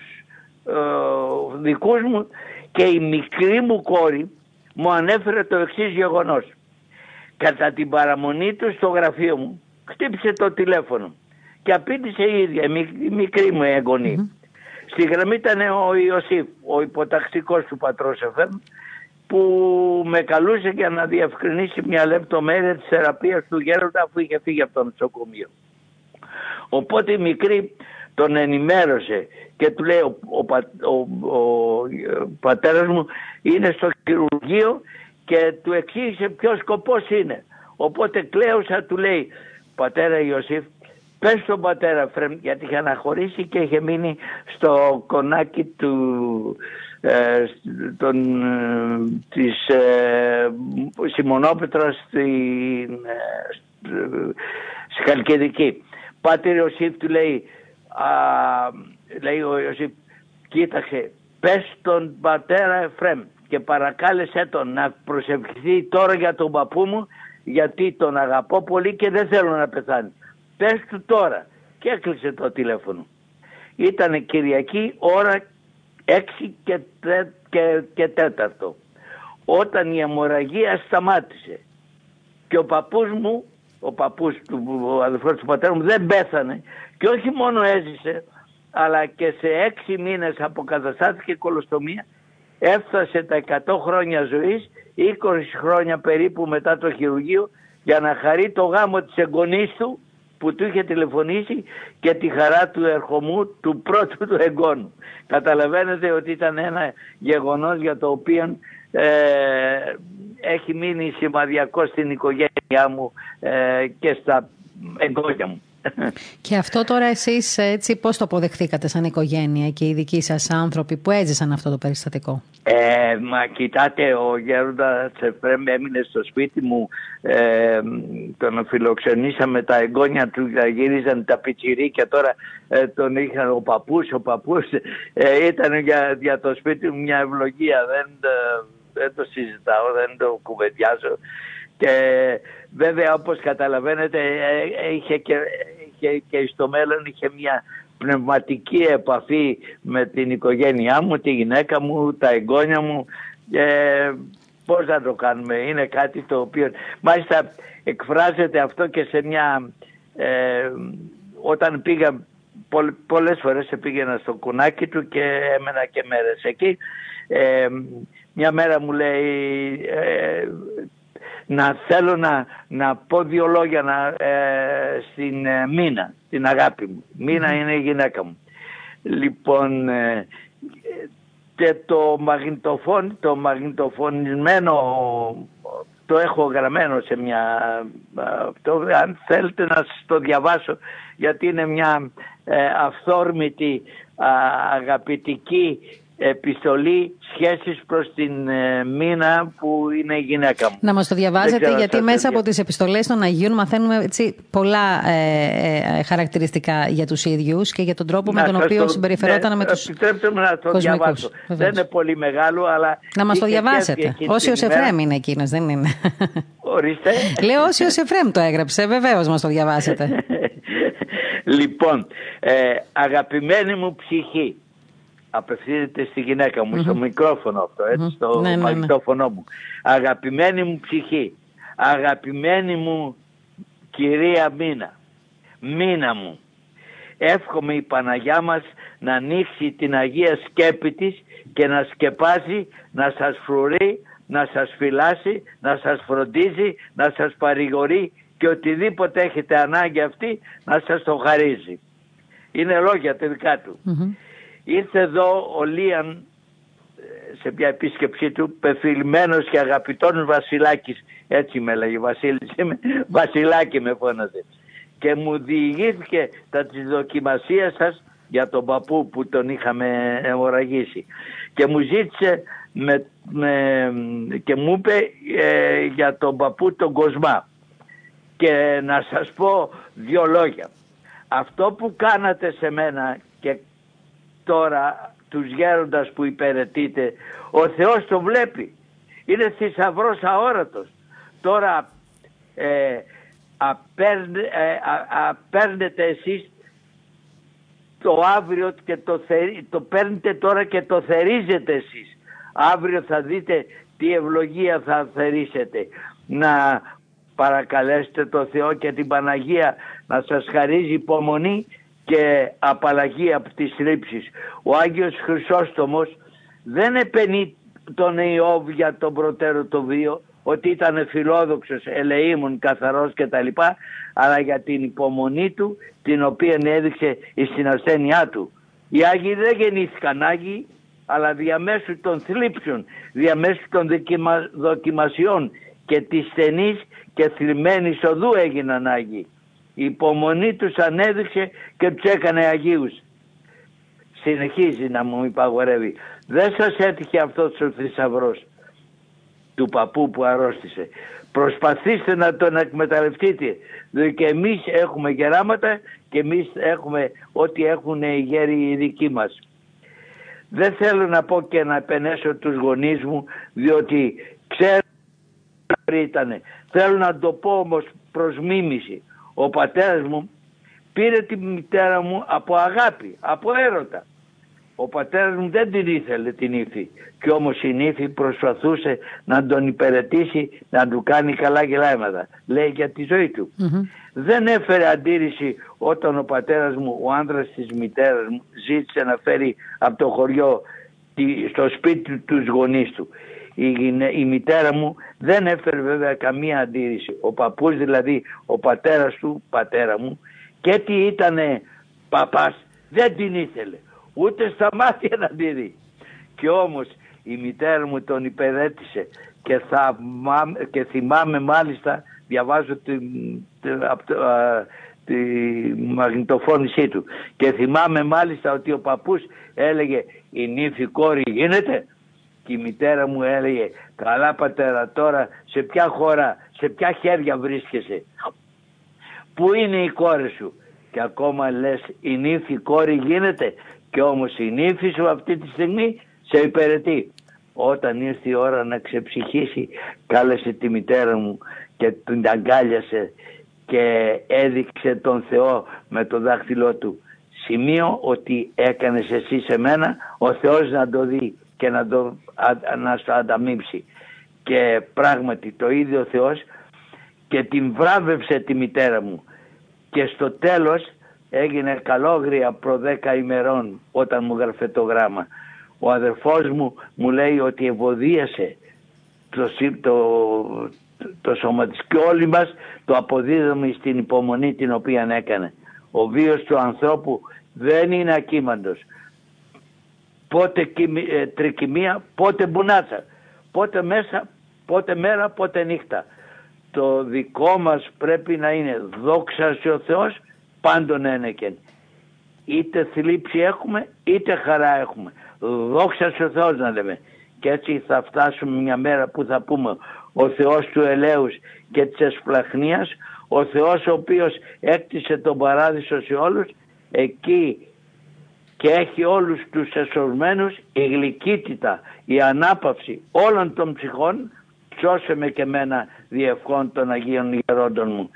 ε, δικούς μου και η μικρή μου κόρη μου ανέφερε το εξής γεγονός. Κατά την παραμονή τους στο γραφείο μου χτύπησε το τηλέφωνο και απήντησε η ίδια, η μικρή μου εγγονή. Στη γραμμή ήταν ο Ιωσήφ, ο υποταξικός του πατρός Εφέμ, που με καλούσε για να διευκρινίσει μια λεπτομέρεια της θεραπείας του γέροντα αφού είχε φύγει από το νοσοκομείο. Οπότε η μικρή τον ενημέρωσε και του λέει ο, ο, ο, πατέρας μου είναι στο χειρουργείο και του εξήγησε ποιος σκοπός είναι. Οπότε κλαίωσα του λέει πατέρα Ιωσήφ πες στον πατέρα Φρέμ γιατί είχε αναχωρήσει και είχε μείνει στο κονάκι του ε, τον, ε, της ε, Σιμονόπετρας στην ε, Χαλκιδική. Πάτερ Ιωσήφ του λέει, α, λέει ο Ιωσήφ, κοίταξε, πες τον πατέρα Εφρέμ και παρακάλεσέ τον να προσευχηθεί τώρα για τον παππού μου γιατί τον αγαπώ πολύ και δεν θέλω να πεθάνει. Πες του τώρα. Και έκλεισε το τηλέφωνο. Ήταν Κυριακή ώρα 6 και, και, και 4. Όταν η αιμορραγία σταμάτησε και ο παππούς μου, ο παππούς του, ο αδελφός του πατέρας μου δεν πέθανε και όχι μόνο έζησε αλλά και σε έξι μήνες αποκαταστάθηκε κολοστομία έφτασε τα 100 χρόνια ζωής 20 χρόνια περίπου μετά το χειρουργείο για να χαρεί το γάμο της εγγονής του που του είχε τηλεφωνήσει και τη χαρά του ερχομού του πρώτου του εγγόνου. Καταλαβαίνετε ότι ήταν ένα γεγονός για το οποίο ε, έχει μείνει σημαδιακός στην οικογένειά μου ε, και στα εγγόνια μου. Και αυτό τώρα εσείς έτσι πώς το αποδεχθήκατε σαν οικογένεια και οι δικοί σας άνθρωποι που έζησαν αυτό το περιστατικό; Ε, μα κοιτάτε ο Γέροντας Τσεφρέμ έμεινε στο σπίτι μου. Ε, τον φιλοξενήσαμε τα εγγόνια του γύριζαν τα πιτσιρίκια. Τώρα ε, τον είχαν ο παππούς ο παππούς ε, ήταν για, για το σπίτι μου μια ευλογία. Δεν, ε, δεν το συζητάω δεν το κουβεντιάζω. Και βέβαια όπως καταλαβαίνετε ε, είχε και, είχε και στο μέλλον είχε μια πνευματική επαφή με την οικογένειά μου, τη γυναίκα μου, τα εγγόνια μου. Ε, πώς να το κάνουμε, είναι κάτι το οποίο... Μάλιστα εκφράζεται αυτό και σε μια... Ε, όταν πήγα πολλές φορές πήγαινα στο κουνάκι του και έμενα και μέρες εκεί. Ε, μια μέρα μου λέει ε, να θέλω να, να πω δύο λόγια να, ε, στην ε, Μίνα, την αγάπη μου. Μίνα είναι η γυναίκα μου. Λοιπόν, ε, και το μαγνητοφόν, το μαγνητοφωνισμένο το έχω γραμμένο σε μια... Το, αν θέλετε να σας το διαβάσω γιατί είναι μια αυθόρμητη αγαπητική επιστολή σχέσεις προς την ε, Μίνα που είναι η γυναίκα μου. Να μας το διαβάζετε γιατί μέσα από τις επιστολές των Αγίων μαθαίνουμε έτσι, πολλά ε, ε, χαρακτηριστικά για τους ίδιους και για τον τρόπο με τον οποίο το, συμπεριφερόταν ναι, με τους Επιτρέψτε μου να το κοσμικούς. διαβάσω. Δεν είναι πολύ μεγάλο αλλά... Να μας το διαβάσετε. Όσιος Εφρέμ είναι εκείνος, δεν είναι; Ορίστε. Λέω όσιος Εφρέμ το έγραψε, βεβαίως μας το διαβάσετε. λοιπόν, ε, αγαπημένη μου ψυχή, απευθύνεται στη γυναίκα μου, στο μικρόφωνο αυτό, έτσι, στο ναι, ναι, ναι. μου. Αγαπημένη μου ψυχή, αγαπημένη μου κυρία Μίνα, Μίνα μου, εύχομαι η Παναγιά μας να ανοίξει την Αγία Σκέπη της και να σκεπάζει, να σας φρουρεί, να σας φυλάσει, να σας φροντίζει, να σας παρηγορεί και οτιδήποτε έχετε ανάγκη αυτή να σας το χαρίζει. Είναι λόγια τελικά του. Ήρθε εδώ ο Λίαν ε, σε μια επίσκεψή του πεφυλμένος και αγαπητός Βασιλάκης. Έτσι με λέγει Βασίλης είμαι Βασιλάκη με φώναζε. Και μου διηγήθηκε τα της δοκιμασίας σας για τον παππού που τον είχαμε αιμορραγήσει. Και μου ζήτησε με, και μου είπε ε, για τον παππού τον Κοσμά. Και να σας πω δύο λόγια. Αυτό που κάνατε σε μένα και τώρα τους γέροντας που υπηρετείτε, ο Θεός το βλέπει. Είναι θησαυρός αόρατος. Τώρα ε, απέρνετε εσείς το αύριο και το, το παίρνετε τώρα και το θερίζετε εσείς. Αύριο θα δείτε τι ευλογία θα θερίσετε. Να παρακαλέσετε το Θεό και την Παναγία να σας χαρίζει υπομονή και απαλλαγή από τις θλίψεις. Ο Άγιος Χρυσόστομος δεν επενεί τον Ιώβ για τον προτέρω το βίο, ότι ήταν φιλόδοξος, ελεήμων, καθαρός κτλ. Αλλά για την υπομονή του την οποία έδειξε στην ασθένειά του. Οι Άγιοι δεν γεννήθηκαν Άγιοι, αλλά διαμέσου των θλίψεων, διαμέσου των δοκιμασιών και της στενής και θλιμμένης οδού έγιναν Άγιοι. Η υπομονή τους ανέδειξε και τους έκανε Αγίους. Συνεχίζει να μου υπαγορεύει. Δεν σας έτυχε αυτός ο θησαυρός του παππού που αρρώστησε. Προσπαθήστε να τον εκμεταλλευτείτε. Διότι και εμείς έχουμε γεράματα και εμείς έχουμε ό,τι έχουν οι γέροι οι δικοί μας. Δεν θέλω να πω και να επενέσω τους γονείς μου διότι ξέρω ήταν. Θέλω να το πω όμως προς μίμηση. Ο πατέρας μου πήρε τη μητέρα μου από αγάπη, από έρωτα. Ο πατέρας μου δεν την ήθελε την ύφη και όμως η νύφη προσπαθούσε να τον υπηρετήσει να του κάνει καλά γελάματα. Λέει για τη ζωή του. Δεν έφερε αντίρρηση όταν ο πατέρας μου, ο άνδρας της μητέρας μου ζήτησε να φέρει από το χωριό στο σπίτι του τους γονείς του. Η, η μητέρα μου δεν έφερε βέβαια καμία αντίρρηση. Ο παππούς δηλαδή, ο πατέρας του, πατέρα μου, και τι ήτανε παπάς, δεν την ήθελε ούτε στα μάτια να τη δει. Και όμως η μητέρα μου τον υπερέτησε και, θα, και θυμάμαι μάλιστα, διαβάζω τη, τη, τη μαγνητοφώνησή του και θυμάμαι μάλιστα ότι ο παππούς έλεγε η νύφη κόρη γίνεται και η μητέρα μου έλεγε καλά πατέρα τώρα σε ποια χώρα, σε ποια χέρια βρίσκεσαι; Πού είναι η κόρη σου; Και ακόμα λες η νύφη κόρη γίνεται και όμως η νύφη σου αυτή τη στιγμή σε υπηρετεί. Όταν ήρθε η ώρα να ξεψυχήσει κάλεσε τη μητέρα μου και την αγκάλιασε και έδειξε τον Θεό με το δάχτυλό του. Σημείο ότι έκανες εσύ σε μένα ο Θεός να το δει και να, το, να στο ανταμείψει. Και πράγματι το ίδιο Θεός και την βράβευσε τη μητέρα μου. Και στο τέλος έγινε καλόγρια προ δέκα ημερών όταν μου γραφε το γράμμα. Ο αδερφός μου μου λέει ότι ευωδίασε το, το, το σώμα της και όλοι μας το αποδίδουμε στην υπομονή την οποία έκανε. Ο βίος του ανθρώπου δεν είναι ακίμαντος. Πότε ε, τρικυμία, πότε μπουνάτσα. Πότε μέσα, πότε μέρα, πότε νύχτα. Το δικό μας πρέπει να είναι δόξα ο Θεός πάντων ένεκεν. Είτε θλίψη έχουμε είτε χαρά έχουμε. Δόξα σε Θεός να λέμε. Και έτσι θα φτάσουμε μια μέρα που θα πούμε ο Θεός του ελέους και της εσπλαχνίας, ο Θεός ο οποίος έκτισε τον παράδεισο σε όλους, εκεί και έχει όλους τους εσωρμένους η γλυκύτητα, η ανάπαυση όλων των ψυχών, σώσε με και μένα διευχών των Αγίων Γερόντων μου.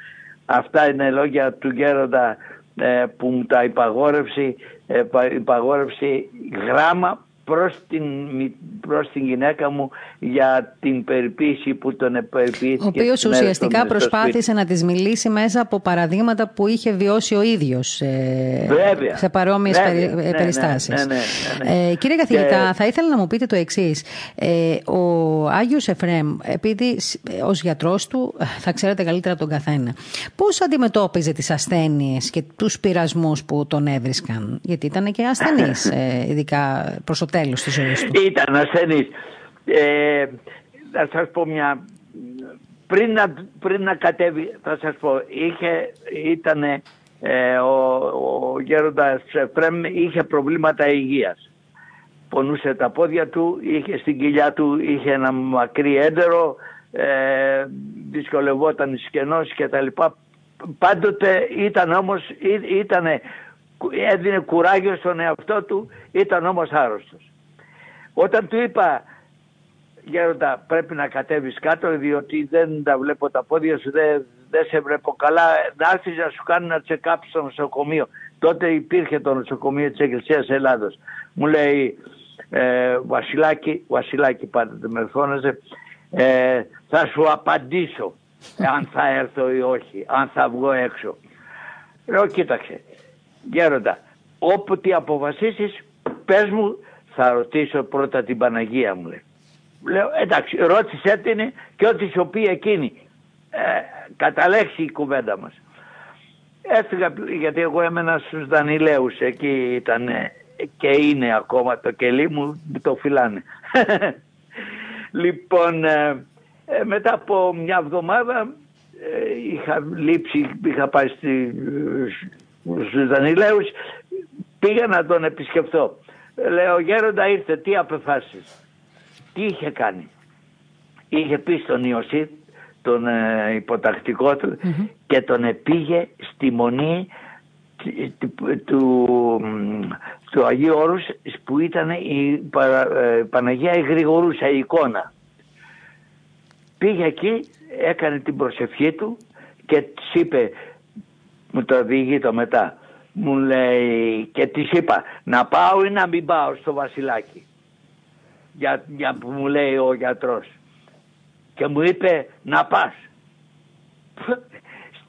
Αυτά είναι λόγια του γέροντα ε, που μου τα υπαγόρευσε, ε, υπαγόρευσε γράμμα προς την, προς την γυναίκα μου για την περιποίηση που τον περιποίησε. Ο οποίος ουσιαστικά προσπάθησε να της μιλήσει μέσα από παραδείγματα που είχε βιώσει ο ίδιος ε, σε παρόμοιες περι, ναι, περιστάσεις. Ναι, ναι, ε, κύριε καθηγητά, θα ήθελα να μου πείτε το εξής. Ε, ο Άγιος Εφρέμ, επειδή ως γιατρός του θα ξέρετε καλύτερα από τον καθένα, πώς αντιμετώπιζε τις ασθένειες και τους πειρασμούς που τον έβρισκαν, γιατί ήταν και ασθενής, ειδικά προς τέλος της ζωής του. Ήταν ασθενής. Ε, θα σας πω μια... Πριν να, πριν να κατέβει, θα σας πω, είχε, ήτανε, ε, ο, ο γέροντας Φρέμ είχε προβλήματα υγείας. Πονούσε τα πόδια του, είχε στην κοιλιά του, είχε ένα μακρύ έντερο, ε, δυσκολευόταν σκενός και τα λοιπά. Πάντοτε ήταν όμως, ήτανε έδινε κουράγιο στον εαυτό του, ήταν όμως άρρωστος. Όταν του είπα Γέροντα πρέπει να κατέβεις κάτω διότι δεν τα βλέπω τα πόδια σου, δεν, δεν σε βλέπω καλά. Να έρθεις να σου κάνει ένα check-up στο νοσοκομείο. Τότε υπήρχε το νοσοκομείο της Εκκλησίας Ελλάδος. Μου λέει ε, Βασιλάκη, Βασιλάκη πάντα με φώναζε, ε, θα σου απαντήσω αν θα έρθω ή όχι, αν θα βγω έξω. Λέω κοίταξε, γέροντα, όποτε αποφασίσεις πες μου θα ρωτήσω πρώτα την Παναγία μου λέει. Λέω εντάξει ρώτησε την και ό,τι σου πει εκείνη. Ε, καταλέξει η κουβέντα μας. Έφυγα γιατί εγώ έμενα στους Δανιλαίους εκεί ήταν και είναι ακόμα το κελί μου το φυλάνε. λοιπόν ε, ε, μετά από μια εβδομάδα ε, είχα λείψει, είχα πάει στη, στους Δανιλαίους πήγα να τον επισκεφθώ. Λέω γέροντα ήρθε τι απεφάσεις τι είχε κάνει. Είχε πει στον Ιωσή, τον ε, υποτακτικό του και τον επήγε στη μονή του, του Αγίου Όρους που ήταν η ε, Παναγία η Γρηγορούσα η εικόνα. Πήγε εκεί, έκανε την προσευχή του και της είπε, μου το διηγεί το μετά, μου λέει και της είπα να πάω ή να μην πάω στο βασιλάκι για, για που μου λέει ο γιατρός. Και μου είπε να πας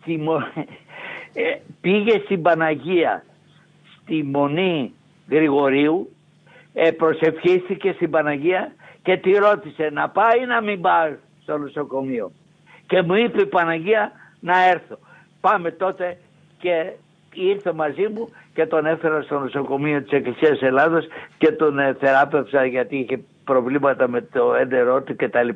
στη, ε, πήγε στην Παναγία στη Μονή Γρηγορίου ε, προσευχήθηκε στην Παναγία και τη ρώτησε να πάει ή να μην πάει στο νοσοκομείο και μου είπε η Παναγία να έρθω πάμε τότε και ήρθε μαζί μου και τον έφερα στο νοσοκομείο της Εκκλησίας Ελλάδος και τον ε, θεράπευσα γιατί είχε προβλήματα με το έντερό του κτλ.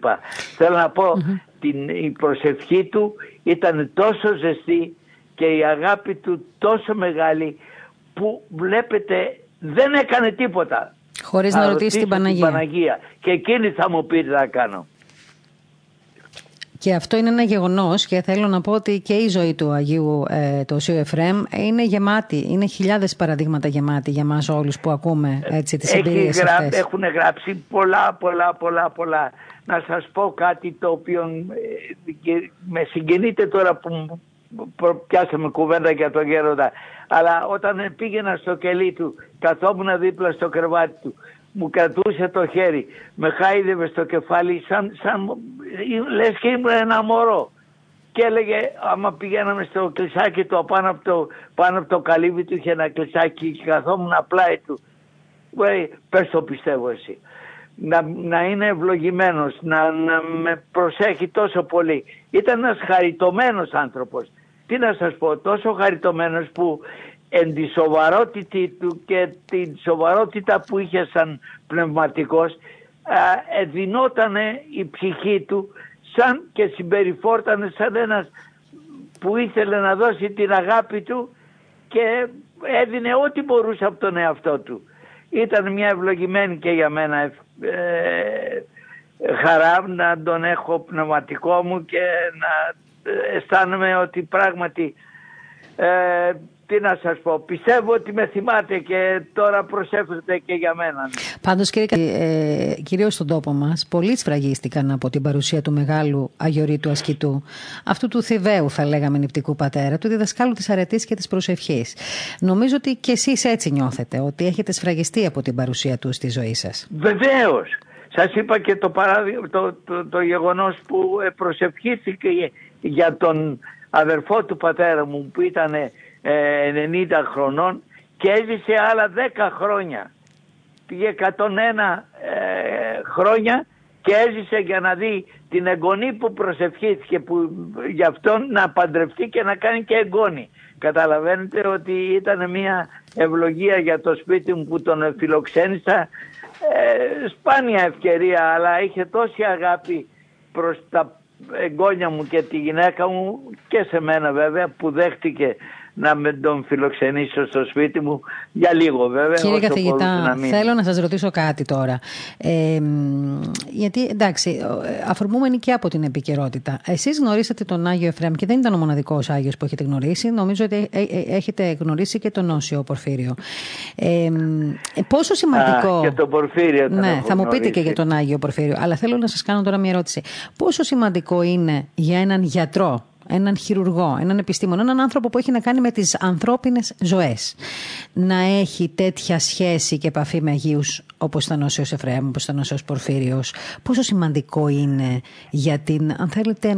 Θέλω να πω, την, η προσευχή του ήταν τόσο ζεστή και η αγάπη του τόσο μεγάλη που βλέπετε δεν έκανε τίποτα. Χωρίς να, ρωτήσει την Παναγία. την Παναγία. Και εκείνη θα μου πει τι να κάνω. Και αυτό είναι ένα γεγονός και θέλω να πω ότι και η ζωή του Αγίου ε, του Οσίου Εφρέμ είναι γεμάτη. Είναι χιλιάδες παραδείγματα γεμάτη για εμά όλους που ακούμε έτσι, τις εμπειρίες αυτές. Έχουν γράψει πολλά, πολλά, πολλά, πολλά. Να σας πω κάτι το οποίο ε, με συγκινείται τώρα που πιάσαμε κουβέντα για τον Γέροντα. Αλλά όταν πήγαινα στο κελί του, καθόμουν δίπλα στο κρεβάτι του μου κρατούσε το χέρι, με χάιδευε στο κεφάλι σαν, σαν λες και ήμουν ένα μωρό. Και έλεγε, άμα πηγαίναμε στο κλεισάκι του πάνω από το, πάνω από το καλύβι του είχε ένα κλεισάκι και καθόμουν απλά του. 喂, πες το πιστεύω εσύ. Να, να είναι ευλογημένος, να, να με προσέχει τόσο πολύ. Ήταν ένας χαριτωμένος άνθρωπος. Τι να σας πω, τόσο χαριτωμένος που εν τη σοβαρότητη του και την σοβαρότητα που είχε σαν πνευματικός εδινότανε η ψυχή του σαν και συμπεριφόρτανε σαν ένας που ήθελε να δώσει την αγάπη του και έδινε ό,τι μπορούσε από τον εαυτό του. Ήταν μια ευλογημένη και για μένα ε, χαρά να τον έχω πνευματικό μου και να αισθάνομαι ότι πράγματι ε, τι να σας πω, πιστεύω ότι με θυμάται και τώρα προσέφερετε και για μένα. Πάντως κύριε, ε, κυρίως στον τόπο μας, πολλοί σφραγίστηκαν από την παρουσία του μεγάλου αγιορείτου ασκητού, αυτού του θηβαίου θα λέγαμε νηπτικού πατέρα, του διδασκάλου της αρετής και της προσευχής. Νομίζω ότι και εσείς έτσι νιώθετε, ότι έχετε σφραγιστεί από την παρουσία του στη ζωή σας. Βεβαίως. Σας είπα και το, παράδειγμα, το, το, το γεγονός που προσευχήθηκε για τον αδερφό του πατέρα μου που ήταν 90 ε, χρονών και έζησε άλλα 10 χρόνια. Πήγε 101 ε, χρόνια και έζησε για να δει την εγγονή που προσευχήθηκε που γι' αυτόν να παντρευτεί και να κάνει και εγγόνη. Καταλαβαίνετε ότι ήταν μια ευλογία για το σπίτι μου που τον φιλοξένησα. Ε, σπάνια ευκαιρία αλλά είχε τόση αγάπη προς τα εγγόνια μου και τη γυναίκα μου και σε μένα βέβαια που δέχτηκε να με τον φιλοξενήσω στο σπίτι μου για λίγο βέβαια. Κύριε καθηγητά, να θέλω να σας ρωτήσω κάτι τώρα. Ε, γιατί εντάξει, αφορμούμενοι και από την επικαιρότητα. Εσείς γνωρίσατε τον Άγιο Εφραίμ και δεν ήταν ο μοναδικός Άγιος που έχετε γνωρίσει. Νομίζω ότι ε, ε, έχετε γνωρίσει και τον Όσιο Πορφύριο. Ε, πόσο σημαντικό... Α, και τον Πορφύριο Ναι, θα μου πείτε και για τον Άγιο Πορφύριο. Αλλά θέλω να σας κάνω τώρα μια ερώτηση. Πόσο σημαντικό είναι για έναν γιατρό έναν χειρουργό, έναν επιστήμονα, έναν άνθρωπο που έχει να κάνει με τις ανθρώπινες ζωές. Να έχει τέτοια σχέση και επαφή με Αγίους όπως ήταν ο Σέος Εφραίμ, όπως ήταν ο Σέος Πορφύριος. Πόσο σημαντικό είναι για την, αν θέλετε,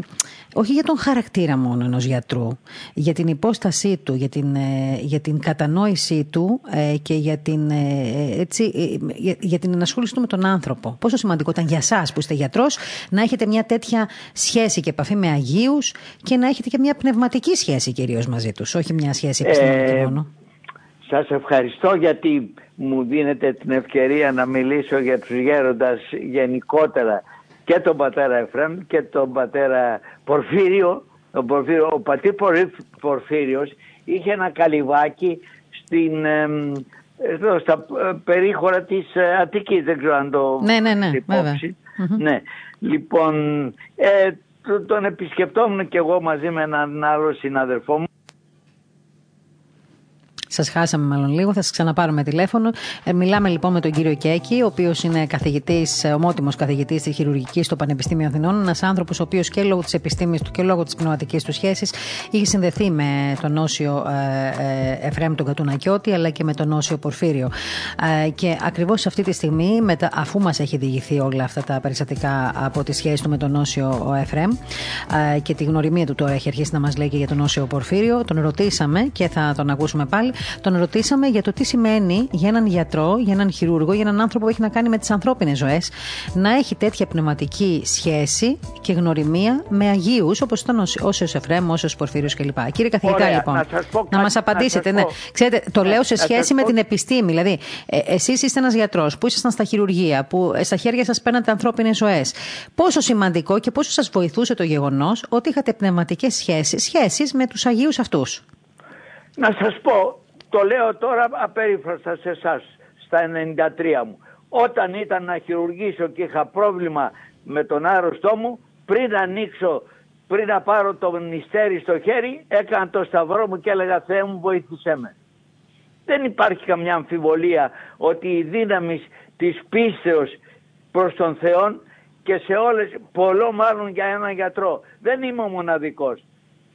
όχι για τον χαρακτήρα μόνο ενός γιατρού, για την υπόστασή του, για την, ε, για την κατανόησή του ε, και για την, ε, έτσι, για, για την ενασχόλησή του με τον άνθρωπο. Πόσο σημαντικό ήταν για σας που είστε γιατρός να έχετε μια τέτοια σχέση και επαφή με Αγίους και να έχετε και μια πνευματική σχέση κυρίως μαζί τους, όχι μια σχέση επιστημονική ε, μόνο. Σας ευχαριστώ γιατί μου δίνετε την ευκαιρία να μιλήσω για τους γέροντας γενικότερα και τον πατέρα Εφραίμ και τον πατέρα Πορφύριο. Τον Πορφύριο ο πατήρ Πορφύριος είχε ένα καλυβάκι στην, εδώ, στα ε, περίχωρα της ε, Αττικής, δεν ξέρω αν το ναι, ναι, ναι, ναι. Λοιπόν, ε, τον επισκεπτόμουν και εγώ μαζί με έναν άλλο συναδελφό μου Σας χάσαμε μάλλον λίγο, θα σας ξαναπάρουμε τηλέφωνο. Ε, μιλάμε λοιπόν με τον κύριο Κέκη, ο οποίος είναι καθηγητής, ομότιμος καθηγητής της χειρουργικής στο Πανεπιστήμιο Αθηνών. Ένας άνθρωπος ο οποίος και λόγω της επιστήμης του και λόγω της πνευματικής του σχέσης είχε συνδεθεί με τον Όσιο ε, ε, Εφραίμ τον Κατουνακιώτη, αλλά και με τον Όσιο Πορφύριο. Ε, και ακριβώς αυτή τη στιγμή, μετα, αφού μας έχει διηγηθεί όλα αυτά τα περιστατικά από τη σχέση του με τον Όσιο Εφραίμ ε, και τη γνωριμία του τώρα έχει αρχίσει να μας λέει και για τον Όσιο Πορφύριο, τον ρωτήσαμε και θα τον ακούσουμε πάλι τον ρωτήσαμε για το τι σημαίνει για έναν γιατρό, για έναν χειρούργο, για έναν άνθρωπο που έχει να κάνει με τι ανθρώπινε ζωέ, να έχει τέτοια πνευματική σχέση και γνωριμία με Αγίου, όπω ήταν ο Όσιο Εφρέμ, Όσιο Πορφύριο κλπ. Κύριε καθηγητά, λοιπόν, να, να μα απαντήσετε. ναι. Ξέρετε, το λέω σε σχέση με την επιστήμη. Δηλαδή, ε, εσεί είστε ένα γιατρό που ήσασταν στα χειρουργεία, που ε, στα χέρια σα παίρνατε ανθρώπινε ζωέ. Πόσο σημαντικό και πόσο σα βοηθούσε το γεγονό ότι είχατε πνευματικέ σχέσει σχέσεις με του Αγίου αυτού. Να σας πω, το λέω τώρα απερίφραστα σε εσάς στα 93 μου. Όταν ήταν να χειρουργήσω και είχα πρόβλημα με τον άρρωστό μου, πριν ανοίξω, πριν να πάρω το νηστέρι στο χέρι, έκανα το σταυρό μου και έλεγα Θεέ μου βοήθησέ με. Δεν υπάρχει καμιά αμφιβολία ότι η δύναμη της πίστεως προς τον Θεό και σε όλες, πολλό μάλλον για έναν γιατρό. Δεν είμαι ο μοναδικός.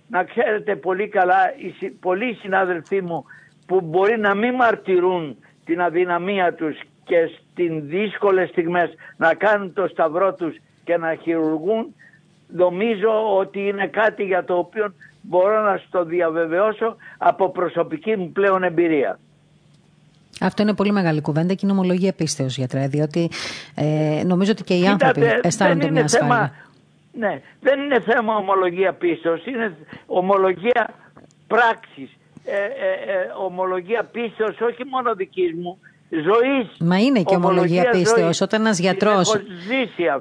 Να ξέρετε πολύ καλά, πολλοί συνάδελφοί μου που μπορεί να μην μαρτυρούν την αδυναμία τους και στην δύσκολες στιγμές να κάνουν το σταυρό τους και να χειρουργούν νομίζω ότι είναι κάτι για το οποίο μπορώ να στο διαβεβαιώσω από προσωπική μου πλέον εμπειρία. Αυτό είναι πολύ μεγάλη κουβέντα και είναι ομολογία πίστεως γιατρέ, διότι ε, νομίζω ότι και οι άνθρωποι αισθάνονται μια ασφάλεια. ναι, δεν είναι θέμα ομολογία πίστεως, είναι ομολογία πράξης ε, ε, ε, ομολογία πίστεως όχι μόνο δικής μου, ζωής. Μα είναι και ομολογία πίστεως. Όταν ένας γιατρό.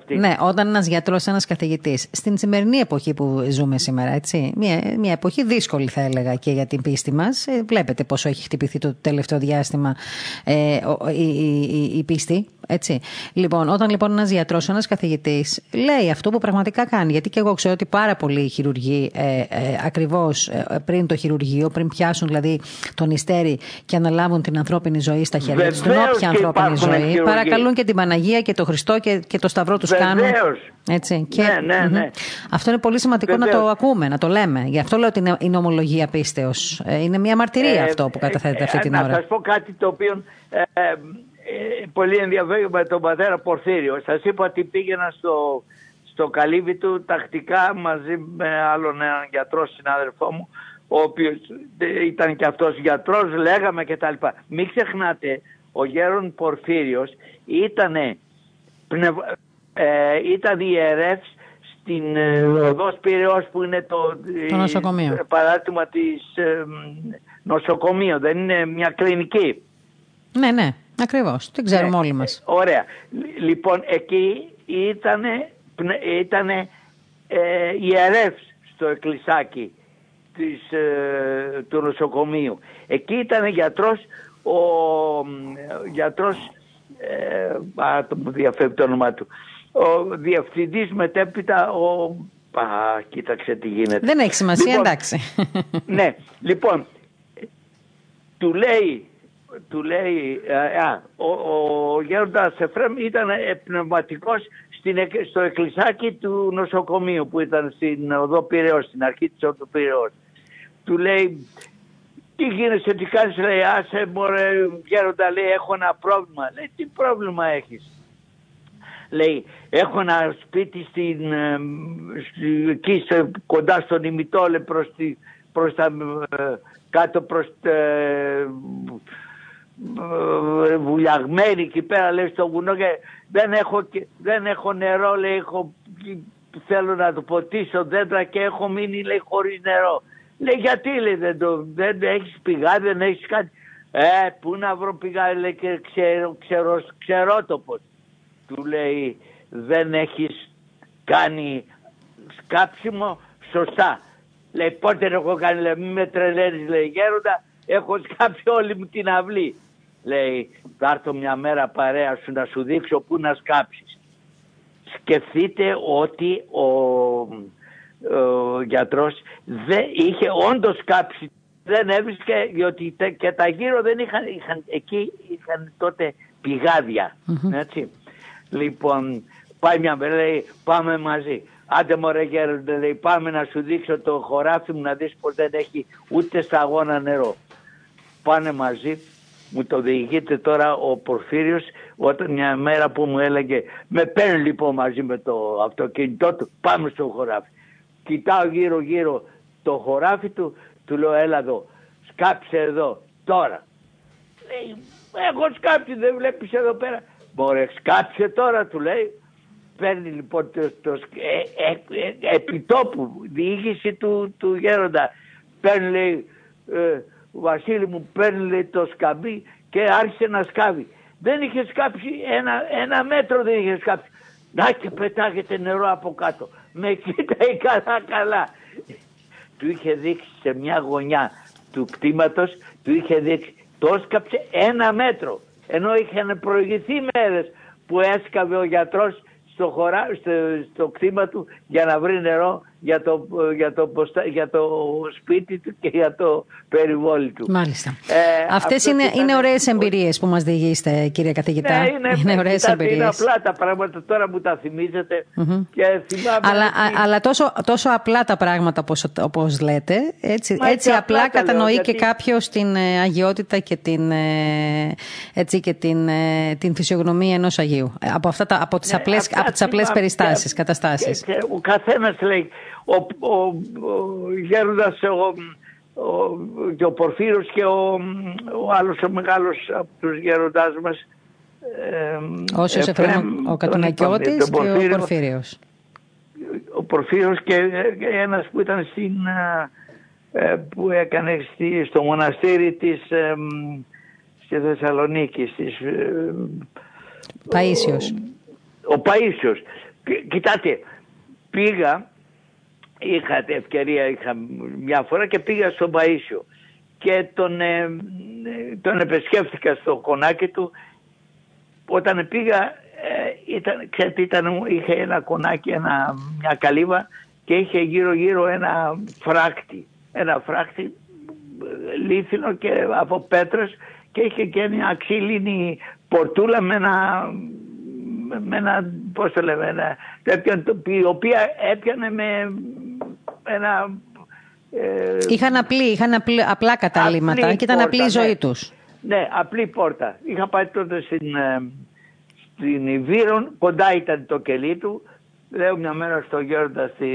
Ναι, όταν ένας γιατρός, ένας καθηγητής. Στην σημερινή εποχή που ζούμε σήμερα, έτσι. Μια, μια εποχή δύσκολη, θα έλεγα, και για την πίστη μας. Ε, βλέπετε πόσο έχει χτυπηθεί το τελευταίο διάστημα ε, η, η, η, πίστη. Έτσι. Λοιπόν, όταν λοιπόν ένας γιατρός, ένας καθηγητής λέει αυτό που πραγματικά κάνει, γιατί και εγώ ξέρω ότι πάρα πολλοί χειρουργοί ε, ε, ακριβώς ε, πριν το χειρουργείο, πριν πιάσουν δηλαδή τον ιστέρι και αναλάβουν την ανθρώπινη ζωή στα χέρια τους, στην όποια ανθρώπινη ζωή, παρακαλούν και την Παναγία και το Χριστό και, και το Σταυρό τους κάνουν. Έτσι. Και, ναι, ναι, ναι. Αυτό είναι πολύ σημαντικό να το ακούμε, να το λέμε. Γι' αυτό λέω ότι είναι, είναι ομολογία πίστεως. Ε, είναι μια μαρτυρία αυτό που καταθέτεται αυτή την ώρα. Να σας πω κάτι το οποίο ε, πολύ ενδιαφέρον με τον πατέρα Πορφύριο. Σας είπα ότι πήγαινα στο, στο καλύβι του τακτικά μαζί με άλλον έναν γιατρό συνάδελφό μου ο οποίος ήταν και αυτός γιατρός, λέγαμε και τα λοιπά. Μην ξεχνάτε, ο Γέρον Πορφύριος ήταν, πνευ... ε, ήταν ιερεύς στην ε, οδός Πυραιός που είναι το, το νοσοκομείο. παράδειγμα της ε, νοσοκομείου, δεν είναι μια κλινική. Ναι, ναι. Ακριβώς. Τι ξέρουμε ναι, όλοι μας. Ωραία. Λοιπόν, εκεί ήταν ήτανε, ε, ιερεύς στο εκκλησάκι της, ε, του νοσοκομείου. Εκεί ήταν γιατρός, ο γιατρός, ε, α, το διαφεύγει το όνομά του, ο διευθυντής μετέπειτα, ο Α, κοίταξε τι γίνεται. Δεν έχει σημασία, λοιπόν, εντάξει. Ναι, λοιπόν, του λέει, του λέει α, ο, ο Γέροντας Εφρέμ ήταν πνευματικός στην, στο εκκλησάκι του νοσοκομείου που ήταν στην οδό Πυραιός, στην αρχή της οδό Πυραιός. Του λέει, τι γίνεσαι, τι κάνεις, λέει, άσε μωρέ Γέροντα, λέει, έχω ένα πρόβλημα. Λέει, τι πρόβλημα έχεις; Λέει, έχω ένα σπίτι στην, εκεί κοντά στον Ημιτόλε προς, τη, προς τα κάτω προς ε, βουλιαγμένη εκεί πέρα λέει στο βουνό και δεν έχω, δεν έχω νερό λέει έχω, θέλω να το ποτίσω δέντρα και έχω μείνει λέει χωρίς νερό. Λέει γιατί λέει δεν, το, δεν έχεις πηγάδι δεν έχεις κάτι. Ε πού να βρω πηγάδι λέει και ξέρω, ξέρω, ξέρω το πως. Του λέει δεν έχεις κάνει σκάψιμο σωστά. Λέει πότε έχω κάνει, λέει μη με τρελαίνεις λέει γέροντα, έχω σκάψει όλη μου την αυλή. Λέει θα έρθω μια μέρα παρέα σου να σου δείξω πού να σκάψεις. Σκεφτείτε ότι ο, ο γιατρός δεν είχε όντως κάψει δεν έβρισκε διότι και τα γύρω δεν είχαν, είχαν εκεί είχαν τότε έτσι. Λοιπόν πάει μια μέρα λέει πάμε μαζί Άντε μωρέ γέροντε λέει πάμε να σου δείξω το χωράφι μου να δεις πως δεν έχει ούτε σταγόνα νερό. Πάνε μαζί, μου το διηγείται τώρα ο Πορφύριος όταν μια μέρα που μου έλεγε με παίρνει λοιπόν μαζί με το αυτοκίνητό του πάμε στο χωράφι. Κοιτάω γύρω γύρω το χωράφι του, του λέω έλα εδώ, σκάψε εδώ, τώρα. Λέει, έχω σκάψει δεν βλέπεις εδώ πέρα. Μωρέ σκάψε τώρα του λέει παίρνει λοιπόν το, το, ε, ε, ε, επιτόπου διοίκηση του, του γέροντα παίρνει λέει ε, Βασίλη μου παίρνει λέει, το σκαμπί και άρχισε να σκάβει. Δεν είχε σκάψει ένα, ένα μέτρο δεν είχε σκάψει. Να και πετάγεται νερό από κάτω. Με κοίταει καλά καλά. Του είχε δείξει σε μια γωνιά του κτήματος του είχε δείξει το σκάψε ένα μέτρο. Ενώ είχαν προηγηθεί μέρες που έσκαβε ο γιατρός στο, χωρά, στο, στο κτήμα του για να βρει νερό για το, για το, για το σπίτι του και για το περιβόλι του. Μάλιστα. Ε, Αυτές είναι, είναι ωραίες εμπειρίες που μας διηγήσετε κύριε καθηγητά. Ναι, είναι, είναι ωραίες εμπειρίες. Είναι απλά τα πράγματα τώρα που τα θυμίζετε mm-hmm. και θυμάμαι... Αλλά, αλλά τόσο, τόσο απλά τα πράγματα όπως, όπως λέτε, έτσι, έτσι απλά, απλά κατανοεί γιατί... και κάποιος την ε, αγιότητα και την, ε, έτσι, και την, ε, την φυσιογνωμία ενός Αγίου. Από, αυτά τα, από τις ναι, απλές, από τις απλές περιστάσεις, καταστάσεις. Και, και ο καθένας λέει ο, ο, ο Γέροντας ο, ο, και ο Πορφύρος και ο, ο άλλος ο μεγάλος από τους γέροντάς μας ε, Όσος Εφραίμ, ο Κατουνακιώτης και ο Πορφύριος. Ο Πορφύριος και, και ένας που ήταν στην, ε, που έκανε στη, στο μοναστήρι της ε, στη Θεσσαλονίκη της, ε, Παΐσιος. Ο, ο Παΐσιος. Κοιτάτε, πήγα είχα ευκαιρία είχα μια φορά και πήγα στον Παΐσιο και τον, ε, τον επισκέφθηκα στο κονάκι του. Όταν πήγα ε, ήταν, ξέρετε, ήταν, είχε ένα κονάκι, ένα, μια καλύβα και είχε γύρω γύρω ένα φράκτη ένα φράκτη λίθινο και από πέτρες και είχε και μια ξύλινη πορτούλα με ένα με ένα, πώς το λέμε, ένα, η οποία έπιανε με ένα... Ε, είχαν απλή, είχαν απλή, απλά καταλήμματα και ήταν απλή η ζωή ναι. τους. Ναι, απλή πόρτα. Είχα πάει τότε στην, ε, στην Ιβύρον, κοντά ήταν το κελί του. Λέω μια μέρα στο γέροντα στη,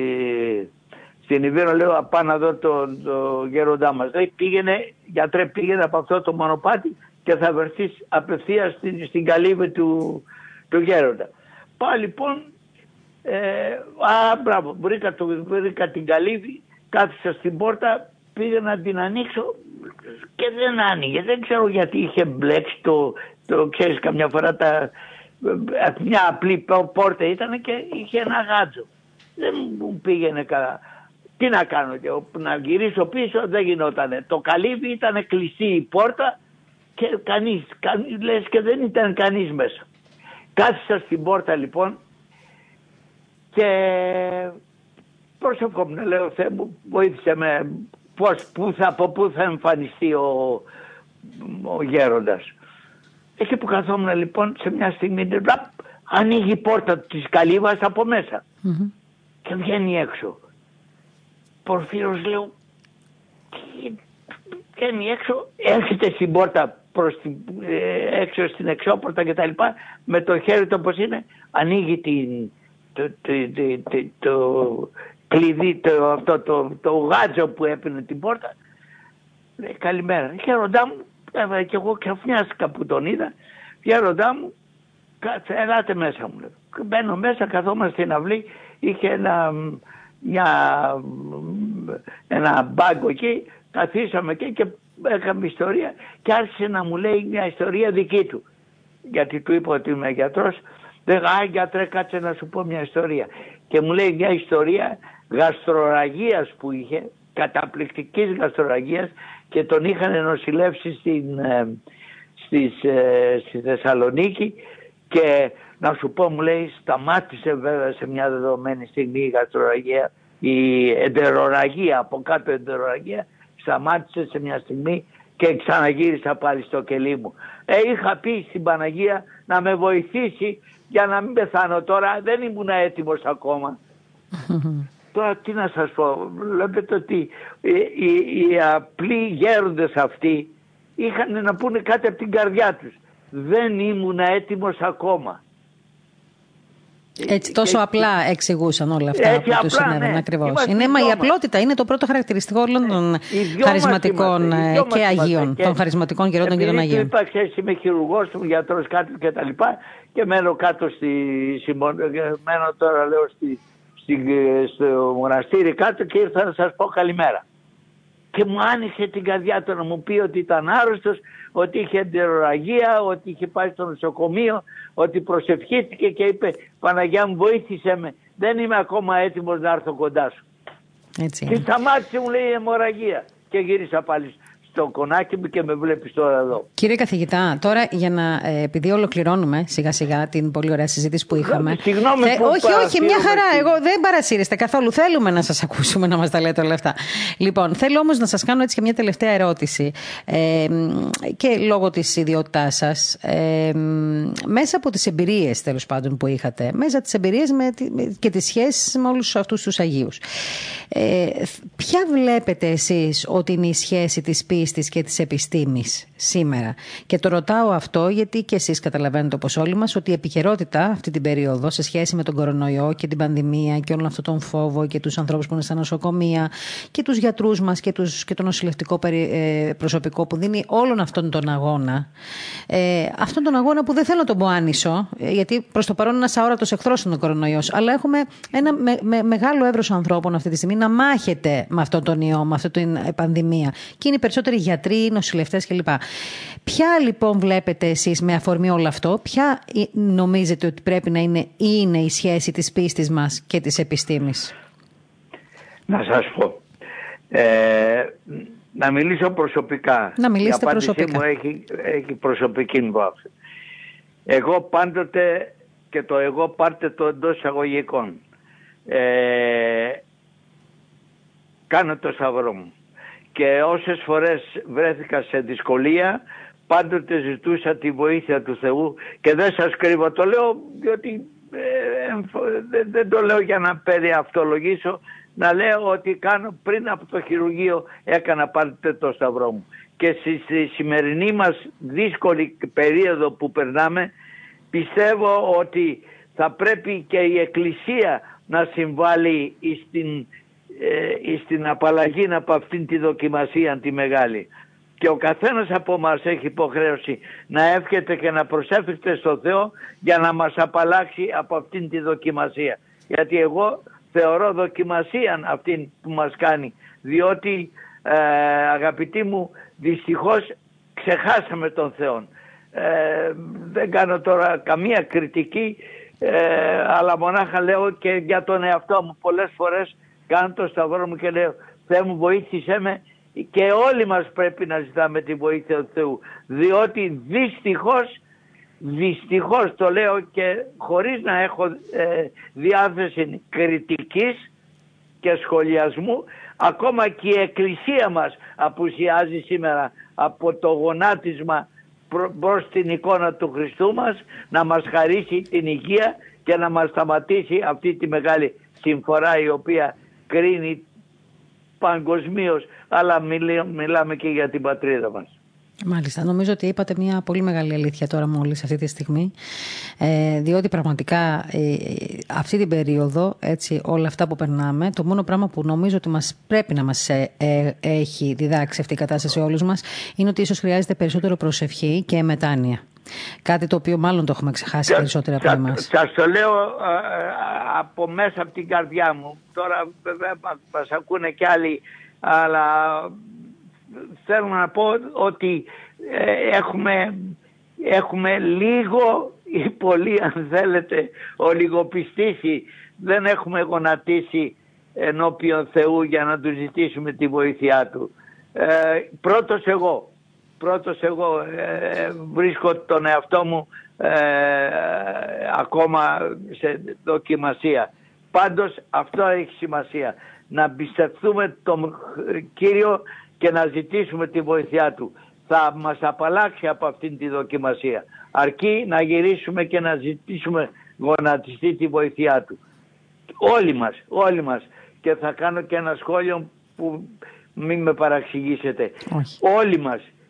στην Ιβύρο, λέω πάω να δω τον το γέροντά μας. Λέει πήγαινε, γιατρέ πήγαινε από αυτό το μονοπάτι και θα βρεθείς απευθείας στην, στην καλύβη του, του γέροντα. Πάω λοιπόν, ε, α, μπράβο, βρήκα, το, βρήκα την καλύβη, κάθισα στην πόρτα, πήγα να την ανοίξω και δεν άνοιγε. Δεν ξέρω γιατί είχε μπλέξει το, το ξέρεις καμιά φορά τα, μια απλή πόρτα ήταν και είχε ένα γάτζο. Δεν μου πήγαινε καλά. τι να κάνω, και να γυρίσω πίσω δεν γινότανε. Το καλύβι ήταν κλειστή η πόρτα και κανείς, κανείς λες και δεν ήταν κανείς μέσα. Κάθισα στην πόρτα λοιπόν και προσευχόμουν, λέω Θεέ μου βοήθησε με πώς, πού θα, από πού θα εμφανιστεί ο, ο γέροντας. Εκεί που καθόμουν λοιπόν σε μια στιγμή ανοίγει η πόρτα της καλύβας από και βγαίνει έξω. Πορφύρος λέω βγαίνει έξω, έρχεται στην πόρτα προς την, ε, έξω στην εξώπορτα και τα λοιπά με το χέρι του όπως είναι ανοίγει την, το, το, το, το, κλειδί, το, αυτό, το, το γάτζο που έπαιρνε την πόρτα. Λέει καλημέρα. Χαίροντά μου, έβαλε και εγώ ξαφνιάστηκα που τον είδα. Χαίροντά μου, ελάτε μέσα μου. Μπαίνω μέσα, καθόμαστε στην αυλή, είχε ένα, μια, ένα μπάγκο εκεί, καθίσαμε εκεί και έκαμε ιστορία και άρχισε να μου λέει μια ιστορία δική του. Γιατί του είπα ότι είμαι γιατρός, δεν α, γιατρέ κάτσε να σου πω μια ιστορία. Και μου λέει μια ιστορία γαστροραγίας που είχε, καταπληκτικής γαστροραγίας και τον είχαν νοσηλεύσει στην, ε, στις, ε, στη Θεσσαλονίκη και να σου πω μου λέει σταμάτησε βέβαια σε μια δεδομένη στιγμή η γαστροραγία, η εντεροραγία, από κάτω εντεροραγία σταμάτησε σε μια στιγμή και ξαναγύρισα πάλι στο κελί μου. Ε, είχα πει στην Παναγία να με βοηθήσει για να μην πεθάνω τώρα. Δεν ήμουν έτοιμος ακόμα. Τώρα τι να σας πω, βλέπετε ότι οι, οι, οι απλοί γέροντες αυτοί είχαν να πούνε κάτι από την καρδιά τους. Δεν ήμουν έτοιμος ακόμα. Έτσι, τόσο απλά εξηγούσαν όλα αυτά Έτσι, που τους συνέβαιναν ναι. ακριβώς. Είναι, μα η απλότητα είναι το πρώτο χαρακτηριστικό όλων των ναι. χαρισματικών ε, και Αγίων. Των χαρισματικών γερόντων και των Αγίων. Είπα χθε είμαι χειρουργός, του γιατρός κάτω και τα λοιπά και μένω κάτω στη μένω τώρα λέω στη, στη, στο μοναστήρι κάτω και ήρθα να σας πω καλημέρα. Και μου άνοιξε την καρδιά του να μου πει ότι ήταν άρρωστος, ότι είχε εντεροραγία, ότι είχε πάει στο νοσοκομείο, ότι προσευχήθηκε και είπε Παναγιά μου βοήθησε με, δεν είμαι ακόμα έτοιμος να έρθω κοντά σου. Έτσι. Και σταμάτησε μου λέει η αιμορραγία και γύρισα πάλι στο κονάκι μου και με βλέπεις τώρα εδώ. Κύριε καθηγητά, τώρα για να. Ε, επειδή ολοκληρώνουμε σιγά σιγά την πολύ ωραία συζήτηση που είχαμε. Συγγνώμη που Όχι, όχι, μια χαρά. Εγώ δεν παρασύρεστε καθόλου. Θέλουμε να σας ακούσουμε να μας τα λέτε όλα αυτά. Λοιπόν, θέλω όμως να σας κάνω έτσι και μια τελευταία ερώτηση. Ε, και λόγω της ιδιότητάς σας, ε, μέσα από τις εμπειρίες τέλος πάντων που είχατε, μέσα τις εμπειρίες και τις σχέσεις με όλους αυτούς τους Αγίους. Ε, ποια βλέπετε εσείς ότι είναι η σχέση της πίστης και της επιστήμης σήμερα. Και το ρωτάω αυτό γιατί και εσείς καταλαβαίνετε όπως όλοι μας ότι η επικαιρότητα αυτή την περίοδο σε σχέση με τον κορονοϊό και την πανδημία και όλο αυτόν τον φόβο και τους ανθρώπους που είναι στα νοσοκομεία και τους γιατρούς μας και, τους, και το νοσηλευτικό ε, προσωπικό που δίνει όλον αυτόν τον αγώνα. Ε, αυτόν τον αγώνα που δεν θέλω να τον πω άνισο, ε, γιατί προς το παρόν είναι ένας αόρατος εχθρός είναι ο κορονοϊός, αλλά έχουμε ένα με, μεγάλο εύρος ανθρώπων αυτή τη στιγμή να μάχεται με αυτόν τον ιό, με αυτή την πανδημία. Και είναι οι περισσότεροι γιατροί, νοσηλευτές κλπ. Ποια λοιπόν βλέπετε εσείς με αφορμή όλο αυτό, ποια νομίζετε ότι πρέπει να είναι, είναι η σχέση της πίστης μας και της επιστήμης; Να σας πω. Ε, να μιλήσω προσωπικά. Να μιλήσετε η προσωπικά. μου έχει, έχει προσωπική βάση. Εγώ πάντοτε και το εγώ πάρτε το εντός εισαγωγικών. Ε, κάνω το σταυρό μου και όσες φορές βρέθηκα σε δυσκολία πάντοτε ζητούσα τη βοήθεια του Θεού. Και δεν σας κρύβω το λέω διότι ε, δεν, το λέω για να περιαυτολογήσω να λέω ότι κάνω πριν από το χειρουργείο έκανα πάντοτε το σταυρό μου. Και στη σημερινή μας δύσκολη περίοδο που περνάμε πιστεύω ότι θα πρέπει και η Εκκλησία να συμβάλλει στην ε, στην απαλλαγή από αυτήν τη δοκιμασία τη μεγάλη. Και ο καθένας από μας έχει υποχρέωση να εύχεται και να προσέφηκε στο Θεό για να μας απαλλάξει από αυτήν τη δοκιμασία. Γιατί εγώ θεωρώ δοκιμασία αυτήν που μας κάνει. Διότι ε, αγαπητοί μου δυστυχώς ξεχάσαμε τον Θεό. Ε, δεν κάνω τώρα καμία κριτική ε, αλλά μονάχα λέω και για τον εαυτό μου πολλές φορές κάνω το σταυρό μου και λέω Θεέ μου βοήθησέ με και όλοι μας πρέπει να ζητάμε τη βοήθεια του Θεού διότι δυστυχώς δυστυχώς το λέω και χωρίς να έχω ε, διάθεση κριτικής και σχολιασμού ακόμα και η Εκκλησία μας απουσιάζει σήμερα από το γονάτισμα προς την εικόνα του Χριστού μας να μας χαρίσει την υγεία και να μας σταματήσει αυτή τη μεγάλη συμφορά η οποία κρίνει παγκοσμίως αλλά μιλάμε και για την πατρίδα μας. Μάλιστα. Νομίζω ότι είπατε μια πολύ μεγάλη αλήθεια τώρα μόλις αυτή τη στιγμή. Ε, διότι πραγματικά ε, αυτή την περίοδο, έτσι, όλα αυτά που περνάμε, το μόνο πράγμα που νομίζω ότι μας πρέπει να μας ε, ε, έχει διδάξει αυτή η κατάσταση όλους μας, είναι ότι ίσως χρειάζεται περισσότερο προσευχή και μετάνοια. Κάτι το οποίο μάλλον το έχουμε ξεχάσει περισσότερο από εμάς. Σα το λέω από μέσα από την καρδιά μου. Τώρα βέβαια μας ακούνε κι άλλοι, αλλά θέλω να πω ότι ε, έχουμε, έχουμε λίγο ή πολύ αν θέλετε ολιγοπιστήσει. Δεν έχουμε γονατίσει ενώπιον Θεού για να του ζητήσουμε τη βοήθειά Του. Ε, πρώτος εγώ, πρώτος εγώ ε, βρίσκω τον εαυτό μου ε, ακόμα σε δοκιμασία. Πάντως αυτό έχει σημασία. Να πιστευτούμε τον Κύριο και να ζητήσουμε τη βοήθειά του. Θα μας απαλλάξει από αυτήν τη δοκιμασία. Αρκεί να γυρίσουμε και να ζητήσουμε γονατιστεί τη βοήθειά του. Όλοι μας, όλοι μας. Και θα κάνω και ένα σχόλιο που μην με παραξηγήσετε. Όλοι μας και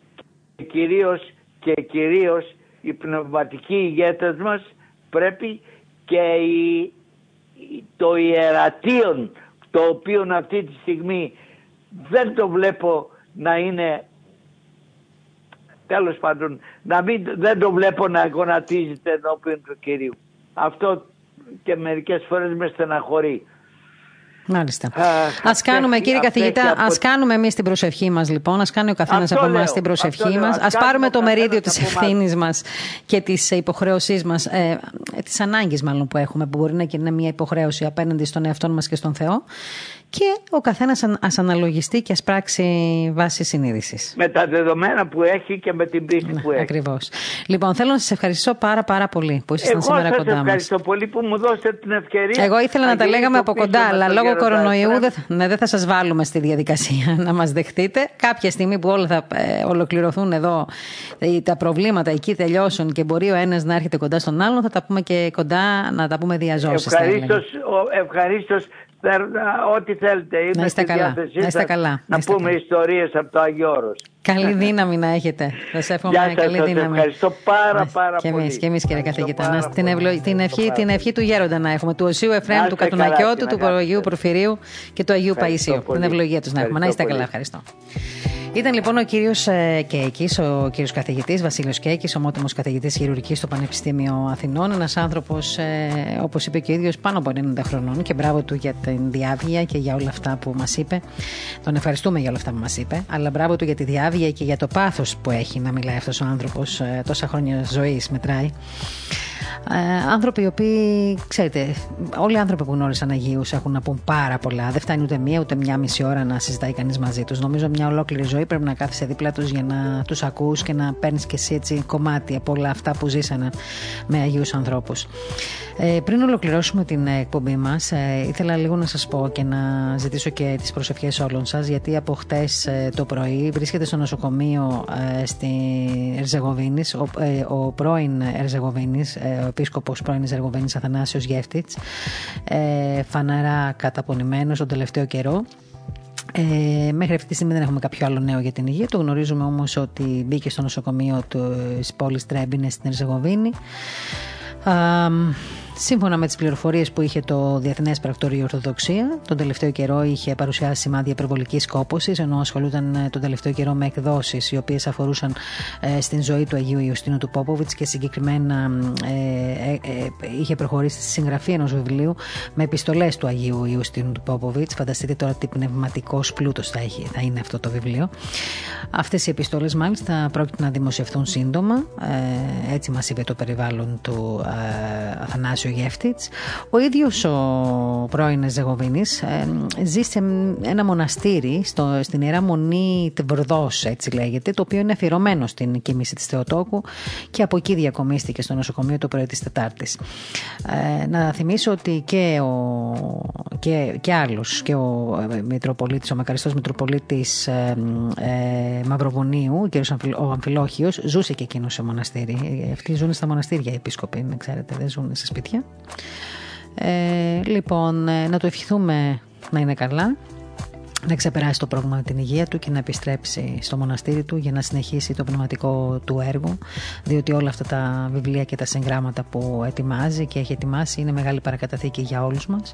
κυρίως, και κυρίως οι πνευματικοί ηγέτες μας πρέπει και το ιερατείον το οποίο αυτή τη στιγμή δεν το βλέπω να είναι τέλος πάντων να μην, δεν το βλέπω να γονατίζεται ενώπιον του Κυρίου. Αυτό και μερικές φορές με στεναχωρεί. Μάλιστα. Α κάνουμε, κύριε καθηγητά, ας κάνουμε εμείς την προσευχή μας, λοιπόν. Α κάνει ο καθένας από εμάς την προσευχή μας. Α πάρουμε το μερίδιο της ευθύνης μας και της υποχρέωσή μας, ε, τη ανάγκη μάλλον που έχουμε, που μπορεί να είναι μια υποχρέωση απέναντι στον εαυτό μας και στον Θεό και ο καθένας ας αναλογιστεί και ας πράξει βάση συνείδησης. Με τα δεδομένα που έχει και με την πίστη που έχει. Ακριβώς. Λοιπόν, θέλω να σας ευχαριστήσω πάρα πάρα πολύ που ήσασταν σήμερα κοντά μας. Εγώ σας ευχαριστώ πολύ που μου δώσετε την ευκαιρία. Εγώ ήθελα να, τα λέγαμε από κοντά, αλλά λόγω κορονοϊού δεν, ναι, δεν θα σας βάλουμε στη διαδικασία να μας δεχτείτε. Κάποια στιγμή που όλα θα ε, ολοκληρωθούν εδώ, ε, τα προβλήματα εκεί τελειώσουν και μπορεί ο ένας να έρχεται κοντά στον άλλον, θα τα πούμε και κοντά, να τα πούμε διαζώσεις. Ευχαρίστως ό,τι θέλετε. Είμαι να είστε καλά. Να, είστε καλά. να, πούμε ιστορίες από το Άγιο Όρος. Καλή δύναμη να έχετε. Σας εύχομαι Γεια καλή σας, δύναμη. Ευχαριστώ πάρα, πάρα και πολύ. Και εμείς, κύριε καθηγητά. Την, ευλο... την, ευχή, την ευχή του Γέροντα να έχουμε. Του Οσίου Εφραίμ, του Κατουνακιώτου, του Αγίου Προφυρίου και του Αγίου Παΐσιου. Την ευλογία τους να έχουμε. Να είστε καλά. Ευχαριστώ. Ήταν λοιπόν ο κύριος ε, Κέκη, ο κύριος καθηγητής Βασίλειος Κέκη, ομότιμος καθηγητής χειρουργικής στο Πανεπιστήμιο Αθηνών. Ένας άνθρωπος, ε, όπως είπε και ο ίδιος, πάνω από 90 χρονών και μπράβο του για την διάβγεια και για όλα αυτά που μας είπε. Τον ευχαριστούμε για όλα αυτά που μας είπε, αλλά μπράβο του για τη διάβγεια και για το πάθος που έχει να μιλάει αυτός ο άνθρωπος. Ε, τόσα χρόνια ζωής μετράει. Ε, άνθρωποι οι οποίοι, ξέρετε, όλοι οι άνθρωποι που γνώρισαν Αγίους έχουν να πούν πάρα πολλά. Δεν φτάνει ούτε μία ούτε μία μισή ώρα να συζητάει κανείς μαζί τους. Νομίζω μια ολόκληρη ζωή πρέπει να κάθεσαι δίπλα τους για να τους ακούς και να παίρνεις και εσύ έτσι κομμάτι από όλα αυτά που ζήσανε με Αγίους ανθρώπους. Ε, πριν ολοκληρώσουμε την εκπομπή μας, ε, ήθελα λίγο να σας πω και να ζητήσω και τις προσευχές όλων σας, γιατί από χτες ε, το πρωί βρίσκεται στο νοσοκομείο ε, στη Ερζεγοβίνης ο, ε, ο πρώην Ερζεγοβίνης, ο επίσκοπος πρώην Ερζεγοβίνη Αθανάσιος Γεύτιτ, φαναρά καταπονημένος τον τελευταίο καιρό. Ε, μέχρι αυτή τη στιγμή δεν έχουμε κάποιο άλλο νέο για την υγεία του. Γνωρίζουμε όμως ότι μπήκε στο νοσοκομείο της πόλης Τρέμπινε στην Ερζεγοβίνη. Σύμφωνα με τις πληροφορίες που είχε το Διεθνές Πρακτορείο Ορθοδοξία, τον τελευταίο καιρό είχε παρουσιάσει σημάδια υπερβολικής κόπωσης, ενώ ασχολούνταν ε, τον τελευταίο καιρό με εκδόσεις οι οποίες αφορούσαν ε, στην ζωή του Αγίου Ιωστίνου του Πόποβιτς και συγκεκριμένα ε, είχε προχωρήσει στη συγγραφή ενός βιβλίου με επιστολές του Αγίου Ιωστίνου του Πόποβιτς. Φανταστείτε τώρα τι πνευματικός πλούτος θα, θα είναι αυτό το βιβλίο. Αυτές οι επιστολές μάλιστα πρόκειται να δημοσιευθούν σύντομα. έτσι μας είπε το περιβάλλον του Αθανάσιου Αθανάσιο Γεύτιτς. Ο ίδιος ο πρώην Ζεγοβίνης ε, ζει σε ένα μοναστήρι στο, στην Ιερά Μονή Τεβρδός έτσι λέγεται, το οποίο είναι αφιερωμένο στην κοίμηση της Θεοτόκου και από εκεί διακομίστηκε στο νοσοκομείο το πρωί της Τετάρτης. Ε, να θυμίσω ότι και, ο, και, και άλλος, και ο ε, Μητροπολίτης, ο Μακαριστός Μητροπολίτης ε, ε, Μαυροβουνίου, ο κ. ο Αμφιλόχιος, ζούσε και εκείνος σε μοναστήρι. Αυτοί ζουν στα μοναστήρια οι επίσκοποι, ξέρετε, δεν ζουν σε σπίτια. Ε, λοιπόν, ε, να το ευχηθούμε να είναι καλά να ξεπεράσει το πρόβλημα με την υγεία του και να επιστρέψει στο μοναστήρι του για να συνεχίσει το πνευματικό του έργο διότι όλα αυτά τα βιβλία και τα συγγράμματα που ετοιμάζει και έχει ετοιμάσει είναι μεγάλη παρακαταθήκη για όλους μας.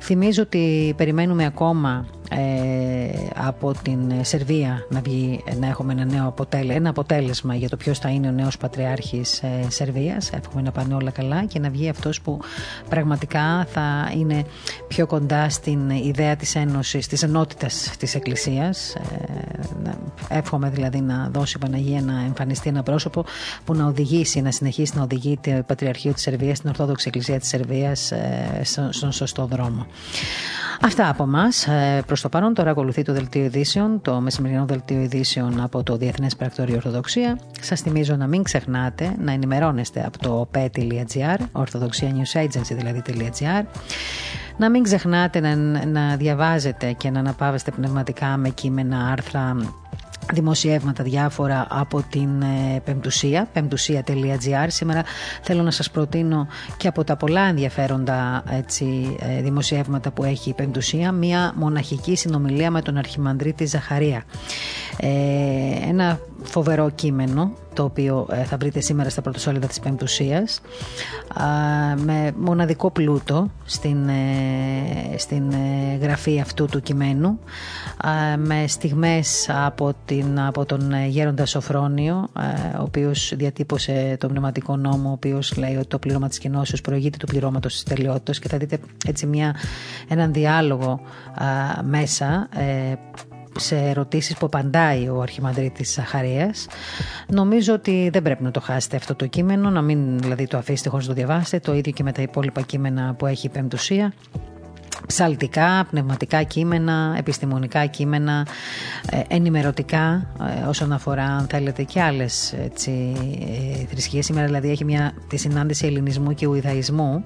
Θυμίζω ότι περιμένουμε ακόμα ε, από την Σερβία να, βγει, να έχουμε ένα νέο αποτέλεσμα, ένα αποτέλεσμα για το ποιος θα είναι ο νέος πατριάρχης ε, Σερβίας. Εύχομαι να πάνε όλα καλά και να βγει αυτός που πραγματικά θα είναι πιο κοντά στην ιδέα της Ένωσης, της ενότητας της της Εκκλησίας. Ε, εύχομαι δηλαδή να δώσει η Παναγία να εμφανιστεί ένα πρόσωπο που να οδηγήσει, να συνεχίσει να οδηγεί το Πατριαρχείο της Σερβίας, την Ορθόδοξη Εκκλησία της Σερβίας ε, στον σωστό δρόμο. Αυτά από εμά. Προς το παρόν, τώρα ακολουθεί το Δελτίο Ειδήσεων, το μεσημερινό Δελτίο Ειδήσεων από το Διεθνές Πρακτορείο Ορθοδοξία. Σας θυμίζω να μην ξεχνάτε να ενημερώνεστε από το pe.gr, Orthodoxia News Agency δηλαδή.gr. Να μην ξεχνάτε να, να διαβάζετε και να αναπαύεστε πνευματικά με κείμενα, άρθρα, δημοσιεύματα διάφορα από την ε, Πεμπτουσία, πεμπτουσία.gr. Σήμερα θέλω να σας προτείνω και από τα πολλά ενδιαφέροντα έτσι, ε, δημοσιεύματα που έχει η Πεμπτουσία μία μοναχική συνομιλία με τον Αρχιμανδρίτη Ζαχαρία. Ε, ένα φοβερό κείμενο το οποίο ε, θα βρείτε σήμερα στα πρωτοσόλυδα της Πεμπτουσίας με μοναδικό πλούτο στην, ε, στην ε, γραφή αυτού του κειμένου με στιγμές από, την, από τον Γέροντα Σοφρόνιο ο οποίος διατύπωσε τον πνευματικό νόμο ο οποίος λέει ότι το πλήρωμα της κοινώσεως προηγείται του πληρώματος της τελειότητας. Και θα δείτε έτσι μια, έναν διάλογο μέσα σε ερωτήσεις που απαντάει ο Αρχιμανδρίτης Ζαχαρίας. Νομίζω ότι δεν πρέπει να το χάσετε αυτό το κείμενο, να μην δηλαδή το αφήσετε χωρίς να το διαβάσετε, το ίδιο και με τα υπόλοιπα κείμενα που έχει η Πεμπτουσία ψαλτικά, πνευματικά κείμενα, επιστημονικά κείμενα, ε, ενημερωτικά ε, όσον αφορά αν θέλετε και άλλες έτσι, ε, θρησκείες. Σήμερα δηλαδή έχει μια, τη συνάντηση ελληνισμού και ουιδαϊσμού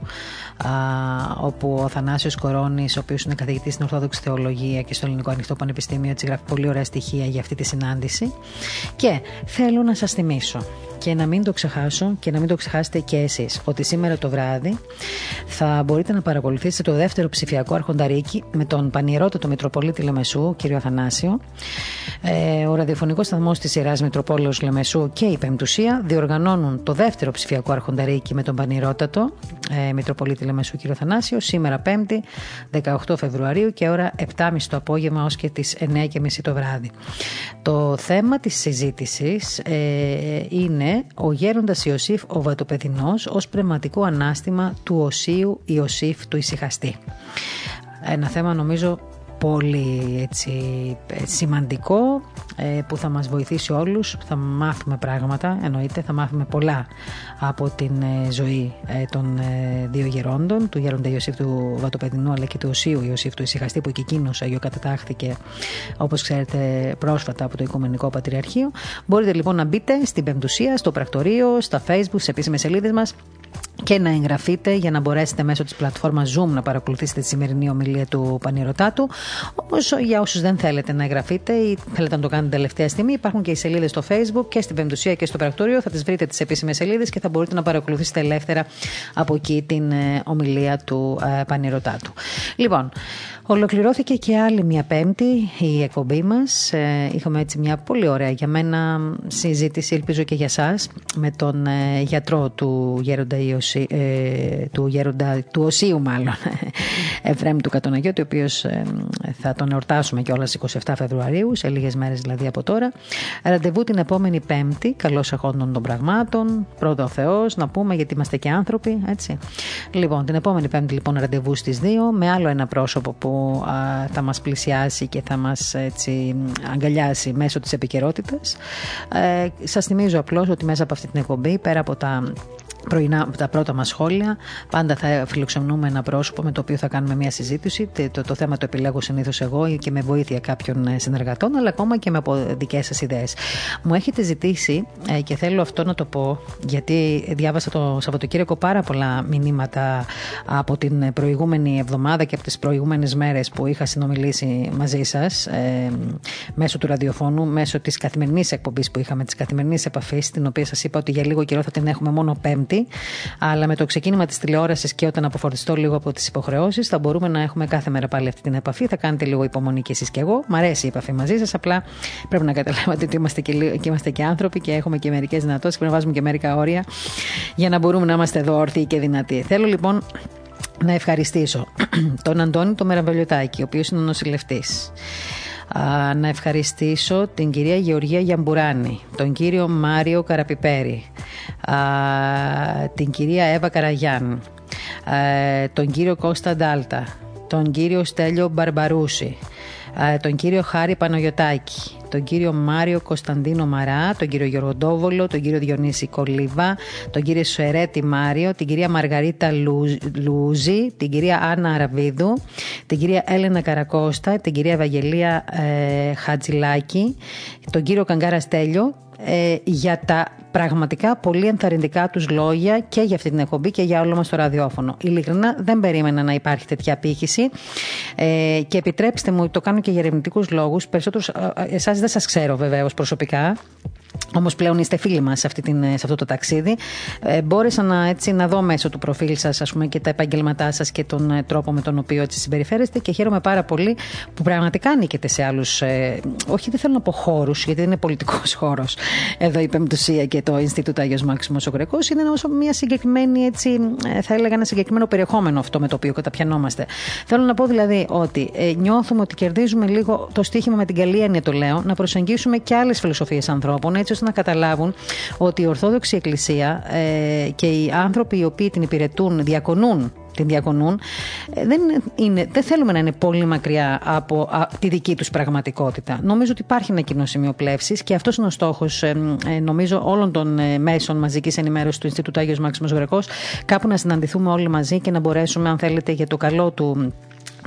όπου ο Θανάσιος Κορώνης, ο οποίος είναι καθηγητής στην Ορθόδοξη Θεολογία και στο Ελληνικό Ανοιχτό Πανεπιστήμιο, έτσι γράφει πολύ ωραία στοιχεία για αυτή τη συνάντηση. Και θέλω να σας θυμίσω και να μην το ξεχάσω και να μην το ξεχάσετε και εσείς ότι σήμερα το βράδυ θα μπορείτε να παρακολουθήσετε το δεύτερο ψηφιακό αρχονταρίκι με τον πανιερότατο Μητροπολίτη Λεμεσού, κύριο Αθανάσιο. Ε, ο ραδιοφωνικός σταθμός της Ιεράς Μητροπόλεως Λεμεσού και η Πεμπτουσία διοργανώνουν το δεύτερο ψηφιακό αρχονταρίκι με τον πανιερότατο ε, Μητροπολίτη Λεμεσού, κύριο Αθανάσιο, σήμερα 5η 18 Φεβρουαρίου και ώρα 7.30 το απόγευμα ως και τις 9.30 το βράδυ. Το θέμα της συζήτησης ε, είναι ο γέροντας Ιωσήφ ο Βατοπεδινός ως πνευματικό ανάστημα του Οσίου Ιωσήφ του Ισυχαστή. Ένα θέμα νομίζω πολύ έτσι, σημαντικό ε, που θα μας βοηθήσει όλους θα μάθουμε πράγματα εννοείται θα μάθουμε πολλά από την ε, ζωή ε, των δύο γερόντων του γέροντα Ιωσήφ του Βατοπεδινού αλλά και του Οσίου Ιωσήφ του Ισυχαστή που και εκείνος αγιοκατατάχθηκε όπως ξέρετε πρόσφατα από το Οικουμενικό Πατριαρχείο. Μπορείτε λοιπόν να μπείτε στην Πεμπτουσία, στο πρακτορείο, στα facebook, στις επίσημες σελίδες μας και να εγγραφείτε για να μπορέσετε μέσω της πλατφόρμας Zoom να παρακολουθήσετε τη σημερινή ομιλία του Πανηρωτάτου. Όμως για όσους δεν θέλετε να εγγραφείτε ή θέλετε να το κάνετε τελευταία στιγμή, υπάρχουν και οι σελίδες στο Facebook και στην Πεμπτουσία και στο Πρακτόριο. Θα τις βρείτε τις επίσημες σελίδες και θα μπορείτε να παρακολουθήσετε ελεύθερα από εκεί την ε, ομιλία του ε, Πανηρωτάτου. Λοιπόν, Ολοκληρώθηκε και άλλη μια πέμπτη η εκπομπή μας. Ε, είχαμε έτσι μια πολύ ωραία για μένα συζήτηση, ελπίζω και για σας, με τον ε, γιατρό του γέροντα, Ιωσή, ε, του, γέροντα του Οσίου μάλλον, Εφραίμ του Κατοναγιώτη, ο οποίος θα τον εορτάσουμε κιόλας 27 Φεβρουαρίου, σε λίγες μέρες δηλαδή από τώρα. Ραντεβού την επόμενη πέμπτη, καλώς αχόντων των πραγμάτων, πρώτο ο Θεός, να πούμε γιατί είμαστε και άνθρωποι, έτσι. Λοιπόν, την επόμενη πέμπτη λοιπόν ραντεβού στις 2 με άλλο ένα πρόσωπο που θα μας πλησιάσει και θα μας έτσι, αγκαλιάσει μέσω της επικαιρότητας. Ε, σας θυμίζω απλώς ότι μέσα από αυτή την εκπομπή, πέρα από τα πρωινά, τα πρώτα μας σχόλια. Πάντα θα φιλοξενούμε ένα πρόσωπο με το οποίο θα κάνουμε μια συζήτηση. Το, το θέμα το επιλέγω συνήθως εγώ και με βοήθεια κάποιων ε, συνεργατών, αλλά ακόμα και με δικές σας ιδέες. Μου έχετε ζητήσει, ε, και θέλω αυτό να το πω, γιατί διάβασα το Σαββατοκύριακο πάρα πολλά μηνύματα από την προηγούμενη εβδομάδα και από τις προηγούμενες μέρες που είχα συνομιλήσει μαζί σας, ε, μέσω του ραδιοφώνου, μέσω της καθημερινής εκπομπής που είχαμε, της καθημερινής επαφής, την οποία σας είπα ότι για λίγο καιρό θα την έχουμε μόνο Πέμπτη αλλά με το ξεκίνημα της τηλεόρασης και όταν αποφορτιστώ λίγο από τις υποχρεώσεις, θα μπορούμε να έχουμε κάθε μέρα πάλι αυτή την επαφή. Θα κάνετε λίγο υπομονή κι εσείς κι εγώ. Μ' αρέσει η επαφή μαζί σας. Απλά πρέπει να καταλάβετε ότι είμαστε και, και, είμαστε και άνθρωποι και έχουμε και μερικές δυνατότητες. Πρέπει να βάζουμε και μερικά όρια για να μπορούμε να είμαστε εδώ όρθιοι και δυνατοί. Θέλω λοιπόν να ευχαριστήσω τον Αντώνη το Μεραβελιωτάκη, ο οποίος είναι ο νοσηλευτή να ευχαριστήσω την κυρία Γεωργία Γιαμπουράνη, τον κύριο Μάριο Καραπιπέρη, την κυρία Εύα Καραγιάν, τον κύριο Κώστα Ντάλτα, τον κύριο Στέλιο Μπαρμπαρούση, τον κύριο Χάρη Πανογιωτάκη, τον κύριο Μάριο Κωνσταντίνο Μαρά, τον κύριο Γιώργο Ντόβολο, τον κύριο Διονύση Κολίβα, τον κύριο Σουερέτη Μάριο, την κυρία Μαργαρίτα Λούζη, την κυρία Άννα Αραβίδου, την κυρία Έλενα Καρακώστα, την κυρία Ευαγγελία ε, Χατζηλάκη, τον κύριο Καγκάρα Στέλιο, ε, για τα πραγματικά πολύ ενθαρρυντικά τους λόγια και για αυτή την εκπομπή και για όλο μας το ραδιόφωνο. Ειλικρινά δεν περίμενα να υπάρχει τέτοια απήχηση ε, και επιτρέψτε μου, το κάνω και για ερευνητικούς λόγους. Περισσότερους, ε, ε, εσάς δεν σας ξέρω βεβαίω προσωπικά. Όμως πλέον είστε φίλοι μας σε, σε αυτό το ταξίδι. Ε, μπόρεσα να, έτσι, να δω μέσω του προφίλ σας και τα επαγγελματά σας και τον ε, τρόπο με τον οποίο έτσι συμπεριφέρεστε και χαίρομαι πάρα πολύ που πραγματικά ανήκετε σε άλλους. Ε, όχι, δεν θέλω να πω χώρους, γιατί δεν είναι πολιτικός χώρος εδώ η Πεμπτουσία και το Ινστιτούτο Άγιος Μάξιμος ο Γκρεκό. Είναι όσο μια συγκεκριμένη, έτσι, ε, θα έλεγα, ένα συγκεκριμένο περιεχόμενο αυτό με το οποίο καταπιανόμαστε. Θέλω να πω δηλαδή ότι ε, νιώθουμε ότι κερδίζουμε λίγο το στίχημα με την καλή έννοια, το λέω, να προσεγγίσουμε και άλλες φιλοσοφίες ανθρώπων, έτσι ώστε να καταλάβουν ότι η Ορθόδοξη Εκκλησία ε, και οι άνθρωποι οι οποίοι την υπηρετούν, διακονούν την διακονούν, ε, δεν, είναι, δεν θέλουμε να είναι πολύ μακριά από τη δική τους πραγματικότητα. Νομίζω ότι υπάρχει ένα κοινό σημείο πλεύσης και αυτός είναι ο στόχος, ε, ε, νομίζω, όλων των μέσων μαζικής ενημέρωσης του Ινστιτούτου Άγιος Μάξιμος Βρεκό, κάπου να συναντηθούμε όλοι μαζί και να μπορέσουμε, αν θέλετε, για το καλό του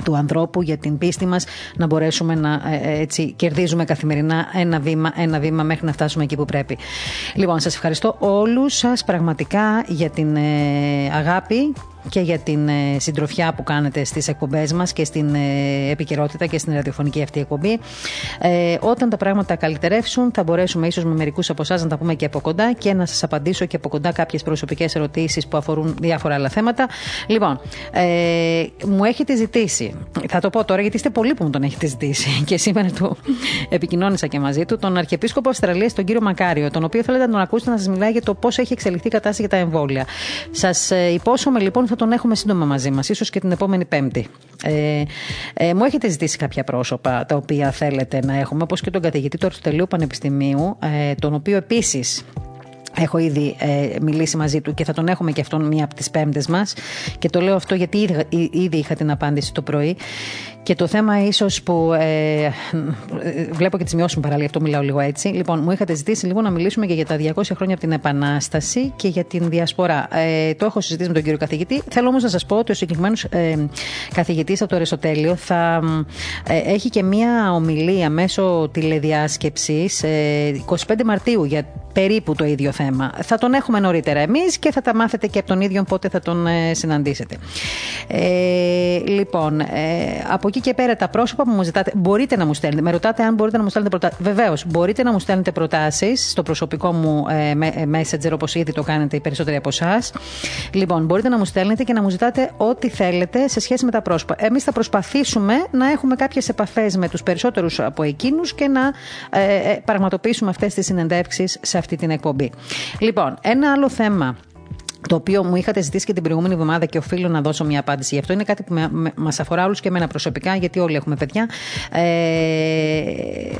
του ανθρώπου, για την πίστη μας, να μπορέσουμε να έτσι, κερδίζουμε καθημερινά ένα βήμα, ένα βήμα μέχρι να φτάσουμε εκεί που πρέπει. Λοιπόν, σας ευχαριστώ όλους σας πραγματικά για την αγάπη και για την ε, συντροφιά που κάνετε στις εκπομπές μας και στην ε, επικαιρότητα και στην ραδιοφωνική αυτή εκπομπή. Ε, όταν τα πράγματα καλυτερεύσουν θα μπορέσουμε ίσως με μερικούς από εσάς να τα πούμε και από κοντά και να σας απαντήσω και από κοντά κάποιες προσωπικές ερωτήσεις που αφορούν διάφορα άλλα θέματα. Λοιπόν, ε, μου έχετε ζητήσει, θα το πω τώρα γιατί είστε πολλοί που μου τον έχετε ζητήσει και σήμερα του επικοινώνησα και μαζί του, τον Αρχιεπίσκοπο Αυστραλίας, τον κύριο Μακάριο, τον οποίο θέλετε να τον ακούσετε να σας μιλάει για το πώς έχει εξελιχθεί η κατάσταση για τα εμβόλια. Σας ε, υπόσχομαι λοιπόν θα τον έχουμε σύντομα μαζί μας, ίσως και την επόμενη Πέμπτη. Ε, ε, μου έχετε ζητήσει κάποια πρόσωπα τα οποία θέλετε να έχουμε, όπως και τον καθηγητή του Αριστοτελείου Πανεπιστημίου, ε, τον οποίο επίσης Έχω ήδη ε, μιλήσει μαζί του και θα τον έχουμε και αυτόν μία από τις πέμπτες μας. Και το λέω αυτό γιατί ήδη, ήδη είχα την απάντηση το πρωί. Και το θέμα ίσως που. Ε, ε, βλέπω και τις μειώσεις μου παράλληλα, αυτό μιλάω λίγο έτσι. Λοιπόν, μου είχατε ζητήσει λίγο να μιλήσουμε και για τα 200 χρόνια από την Επανάσταση και για την Διασπορά. Ε, το έχω συζητήσει με τον κύριο καθηγητή. Θέλω όμως να σας πω ότι ο συγκεκριμένος ε, καθηγητής από το Αριστοτέλειο θα ε, έχει και μία ομιλία μέσω τηλεδιάσκεψης 25 Μαρτίου για περίπου το ίδιο θέμα. Θα τον έχουμε νωρίτερα εμείς και θα τα μάθετε και από τον ίδιο πότε θα τον συναντήσετε. Ε, λοιπόν, ε, από εκεί και πέρα τα πρόσωπα που μου ζητάτε, μπορείτε να μου στέλνετε. Με ρωτάτε αν μπορείτε να μου στέλνετε προτάσει. Βεβαίως, μπορείτε να μου στέλνετε προτάσεις στο προσωπικό μου ε, ε, messenger, όπως ήδη το κάνετε οι περισσότεροι από εσάς. Λοιπόν, μπορείτε να μου στέλνετε και να μου ζητάτε ό,τι θέλετε σε σχέση με τα πρόσωπα. Εμείς θα προσπαθήσουμε να έχουμε κάποιες επαφές με τους περισσότερους από εκείνους και να ε, ε, πραγματοποιήσουμε αυτές τις συνεντεύξεις σε αυτή την εκπομπή. Λοιπόν, ένα άλλο θέμα το οποίο μου είχατε ζητήσει και την προηγούμενη εβδομάδα και οφείλω να δώσω μια απάντηση. Γι' αυτό είναι κάτι που μας αφορά όλους και εμένα προσωπικά, γιατί όλοι έχουμε παιδιά. Ε,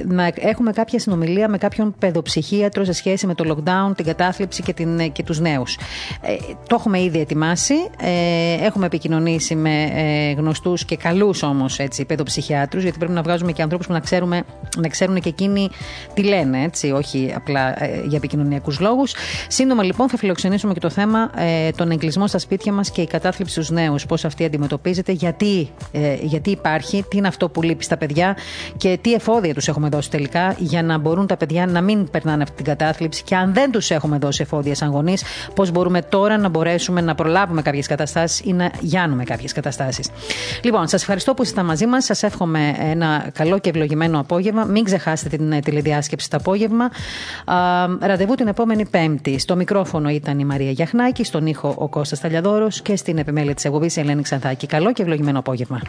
να έχουμε κάποια συνομιλία με κάποιον παιδοψυχίατρο σε σχέση με το lockdown, την κατάθλιψη και, την, και τους νέους. Ε, το έχουμε ήδη ετοιμάσει. Ε, έχουμε επικοινωνήσει με ε, γνωστούς και καλούς όμως παιδοψυχιάτρους, γιατί πρέπει να βγάζουμε και ανθρώπους που να, ξέρουμε, να ξέρουν και εκείνοι τι λένε, έτσι, όχι απλά ε, για επικοινωνιακούς λόγους. Σύντομα λοιπόν θα φιλοξενήσουμε και το θέμα ε, τον εγκλισμό στα σπίτια μας και η κατάθλιψη στους νέους. Πώς αυτή αντιμετωπίζεται, γιατί, ε, γιατί υπάρχει, τι είναι αυτό που λείπει στα παιδιά και τι εφόδια τους έχουμε δώσει τελικά για να μπορούν τα παιδιά να μην περνάνε αυτή την κατάθλιψη. Και αν δεν τους έχουμε δώσει εφόδια σαν γονείς, πώς μπορούμε τώρα να μπορέσουμε να προλάβουμε κάποιες καταστάσεις ή να γιάνουμε κάποιες καταστάσεις. Λοιπόν, σας ευχαριστώ που ήσασταν μαζί μας. Σας εύχομαι ένα καλό και ευλογημένο απόγευμα. Μην ξεχάσετε την ε, τηλεδιάσκεψη το απόγευμα. ραντεβού την επόμενη Πέμπτη. Στο μικρόφωνο ήταν η Μαρία Γιαχνάκη, στον ήχο ο Κώστας Ταλιαδόρος και στην επιμέλεια της εκπομπής Ελένη Ξανθάκη. Καλό και ευλογημένο απόγευμα.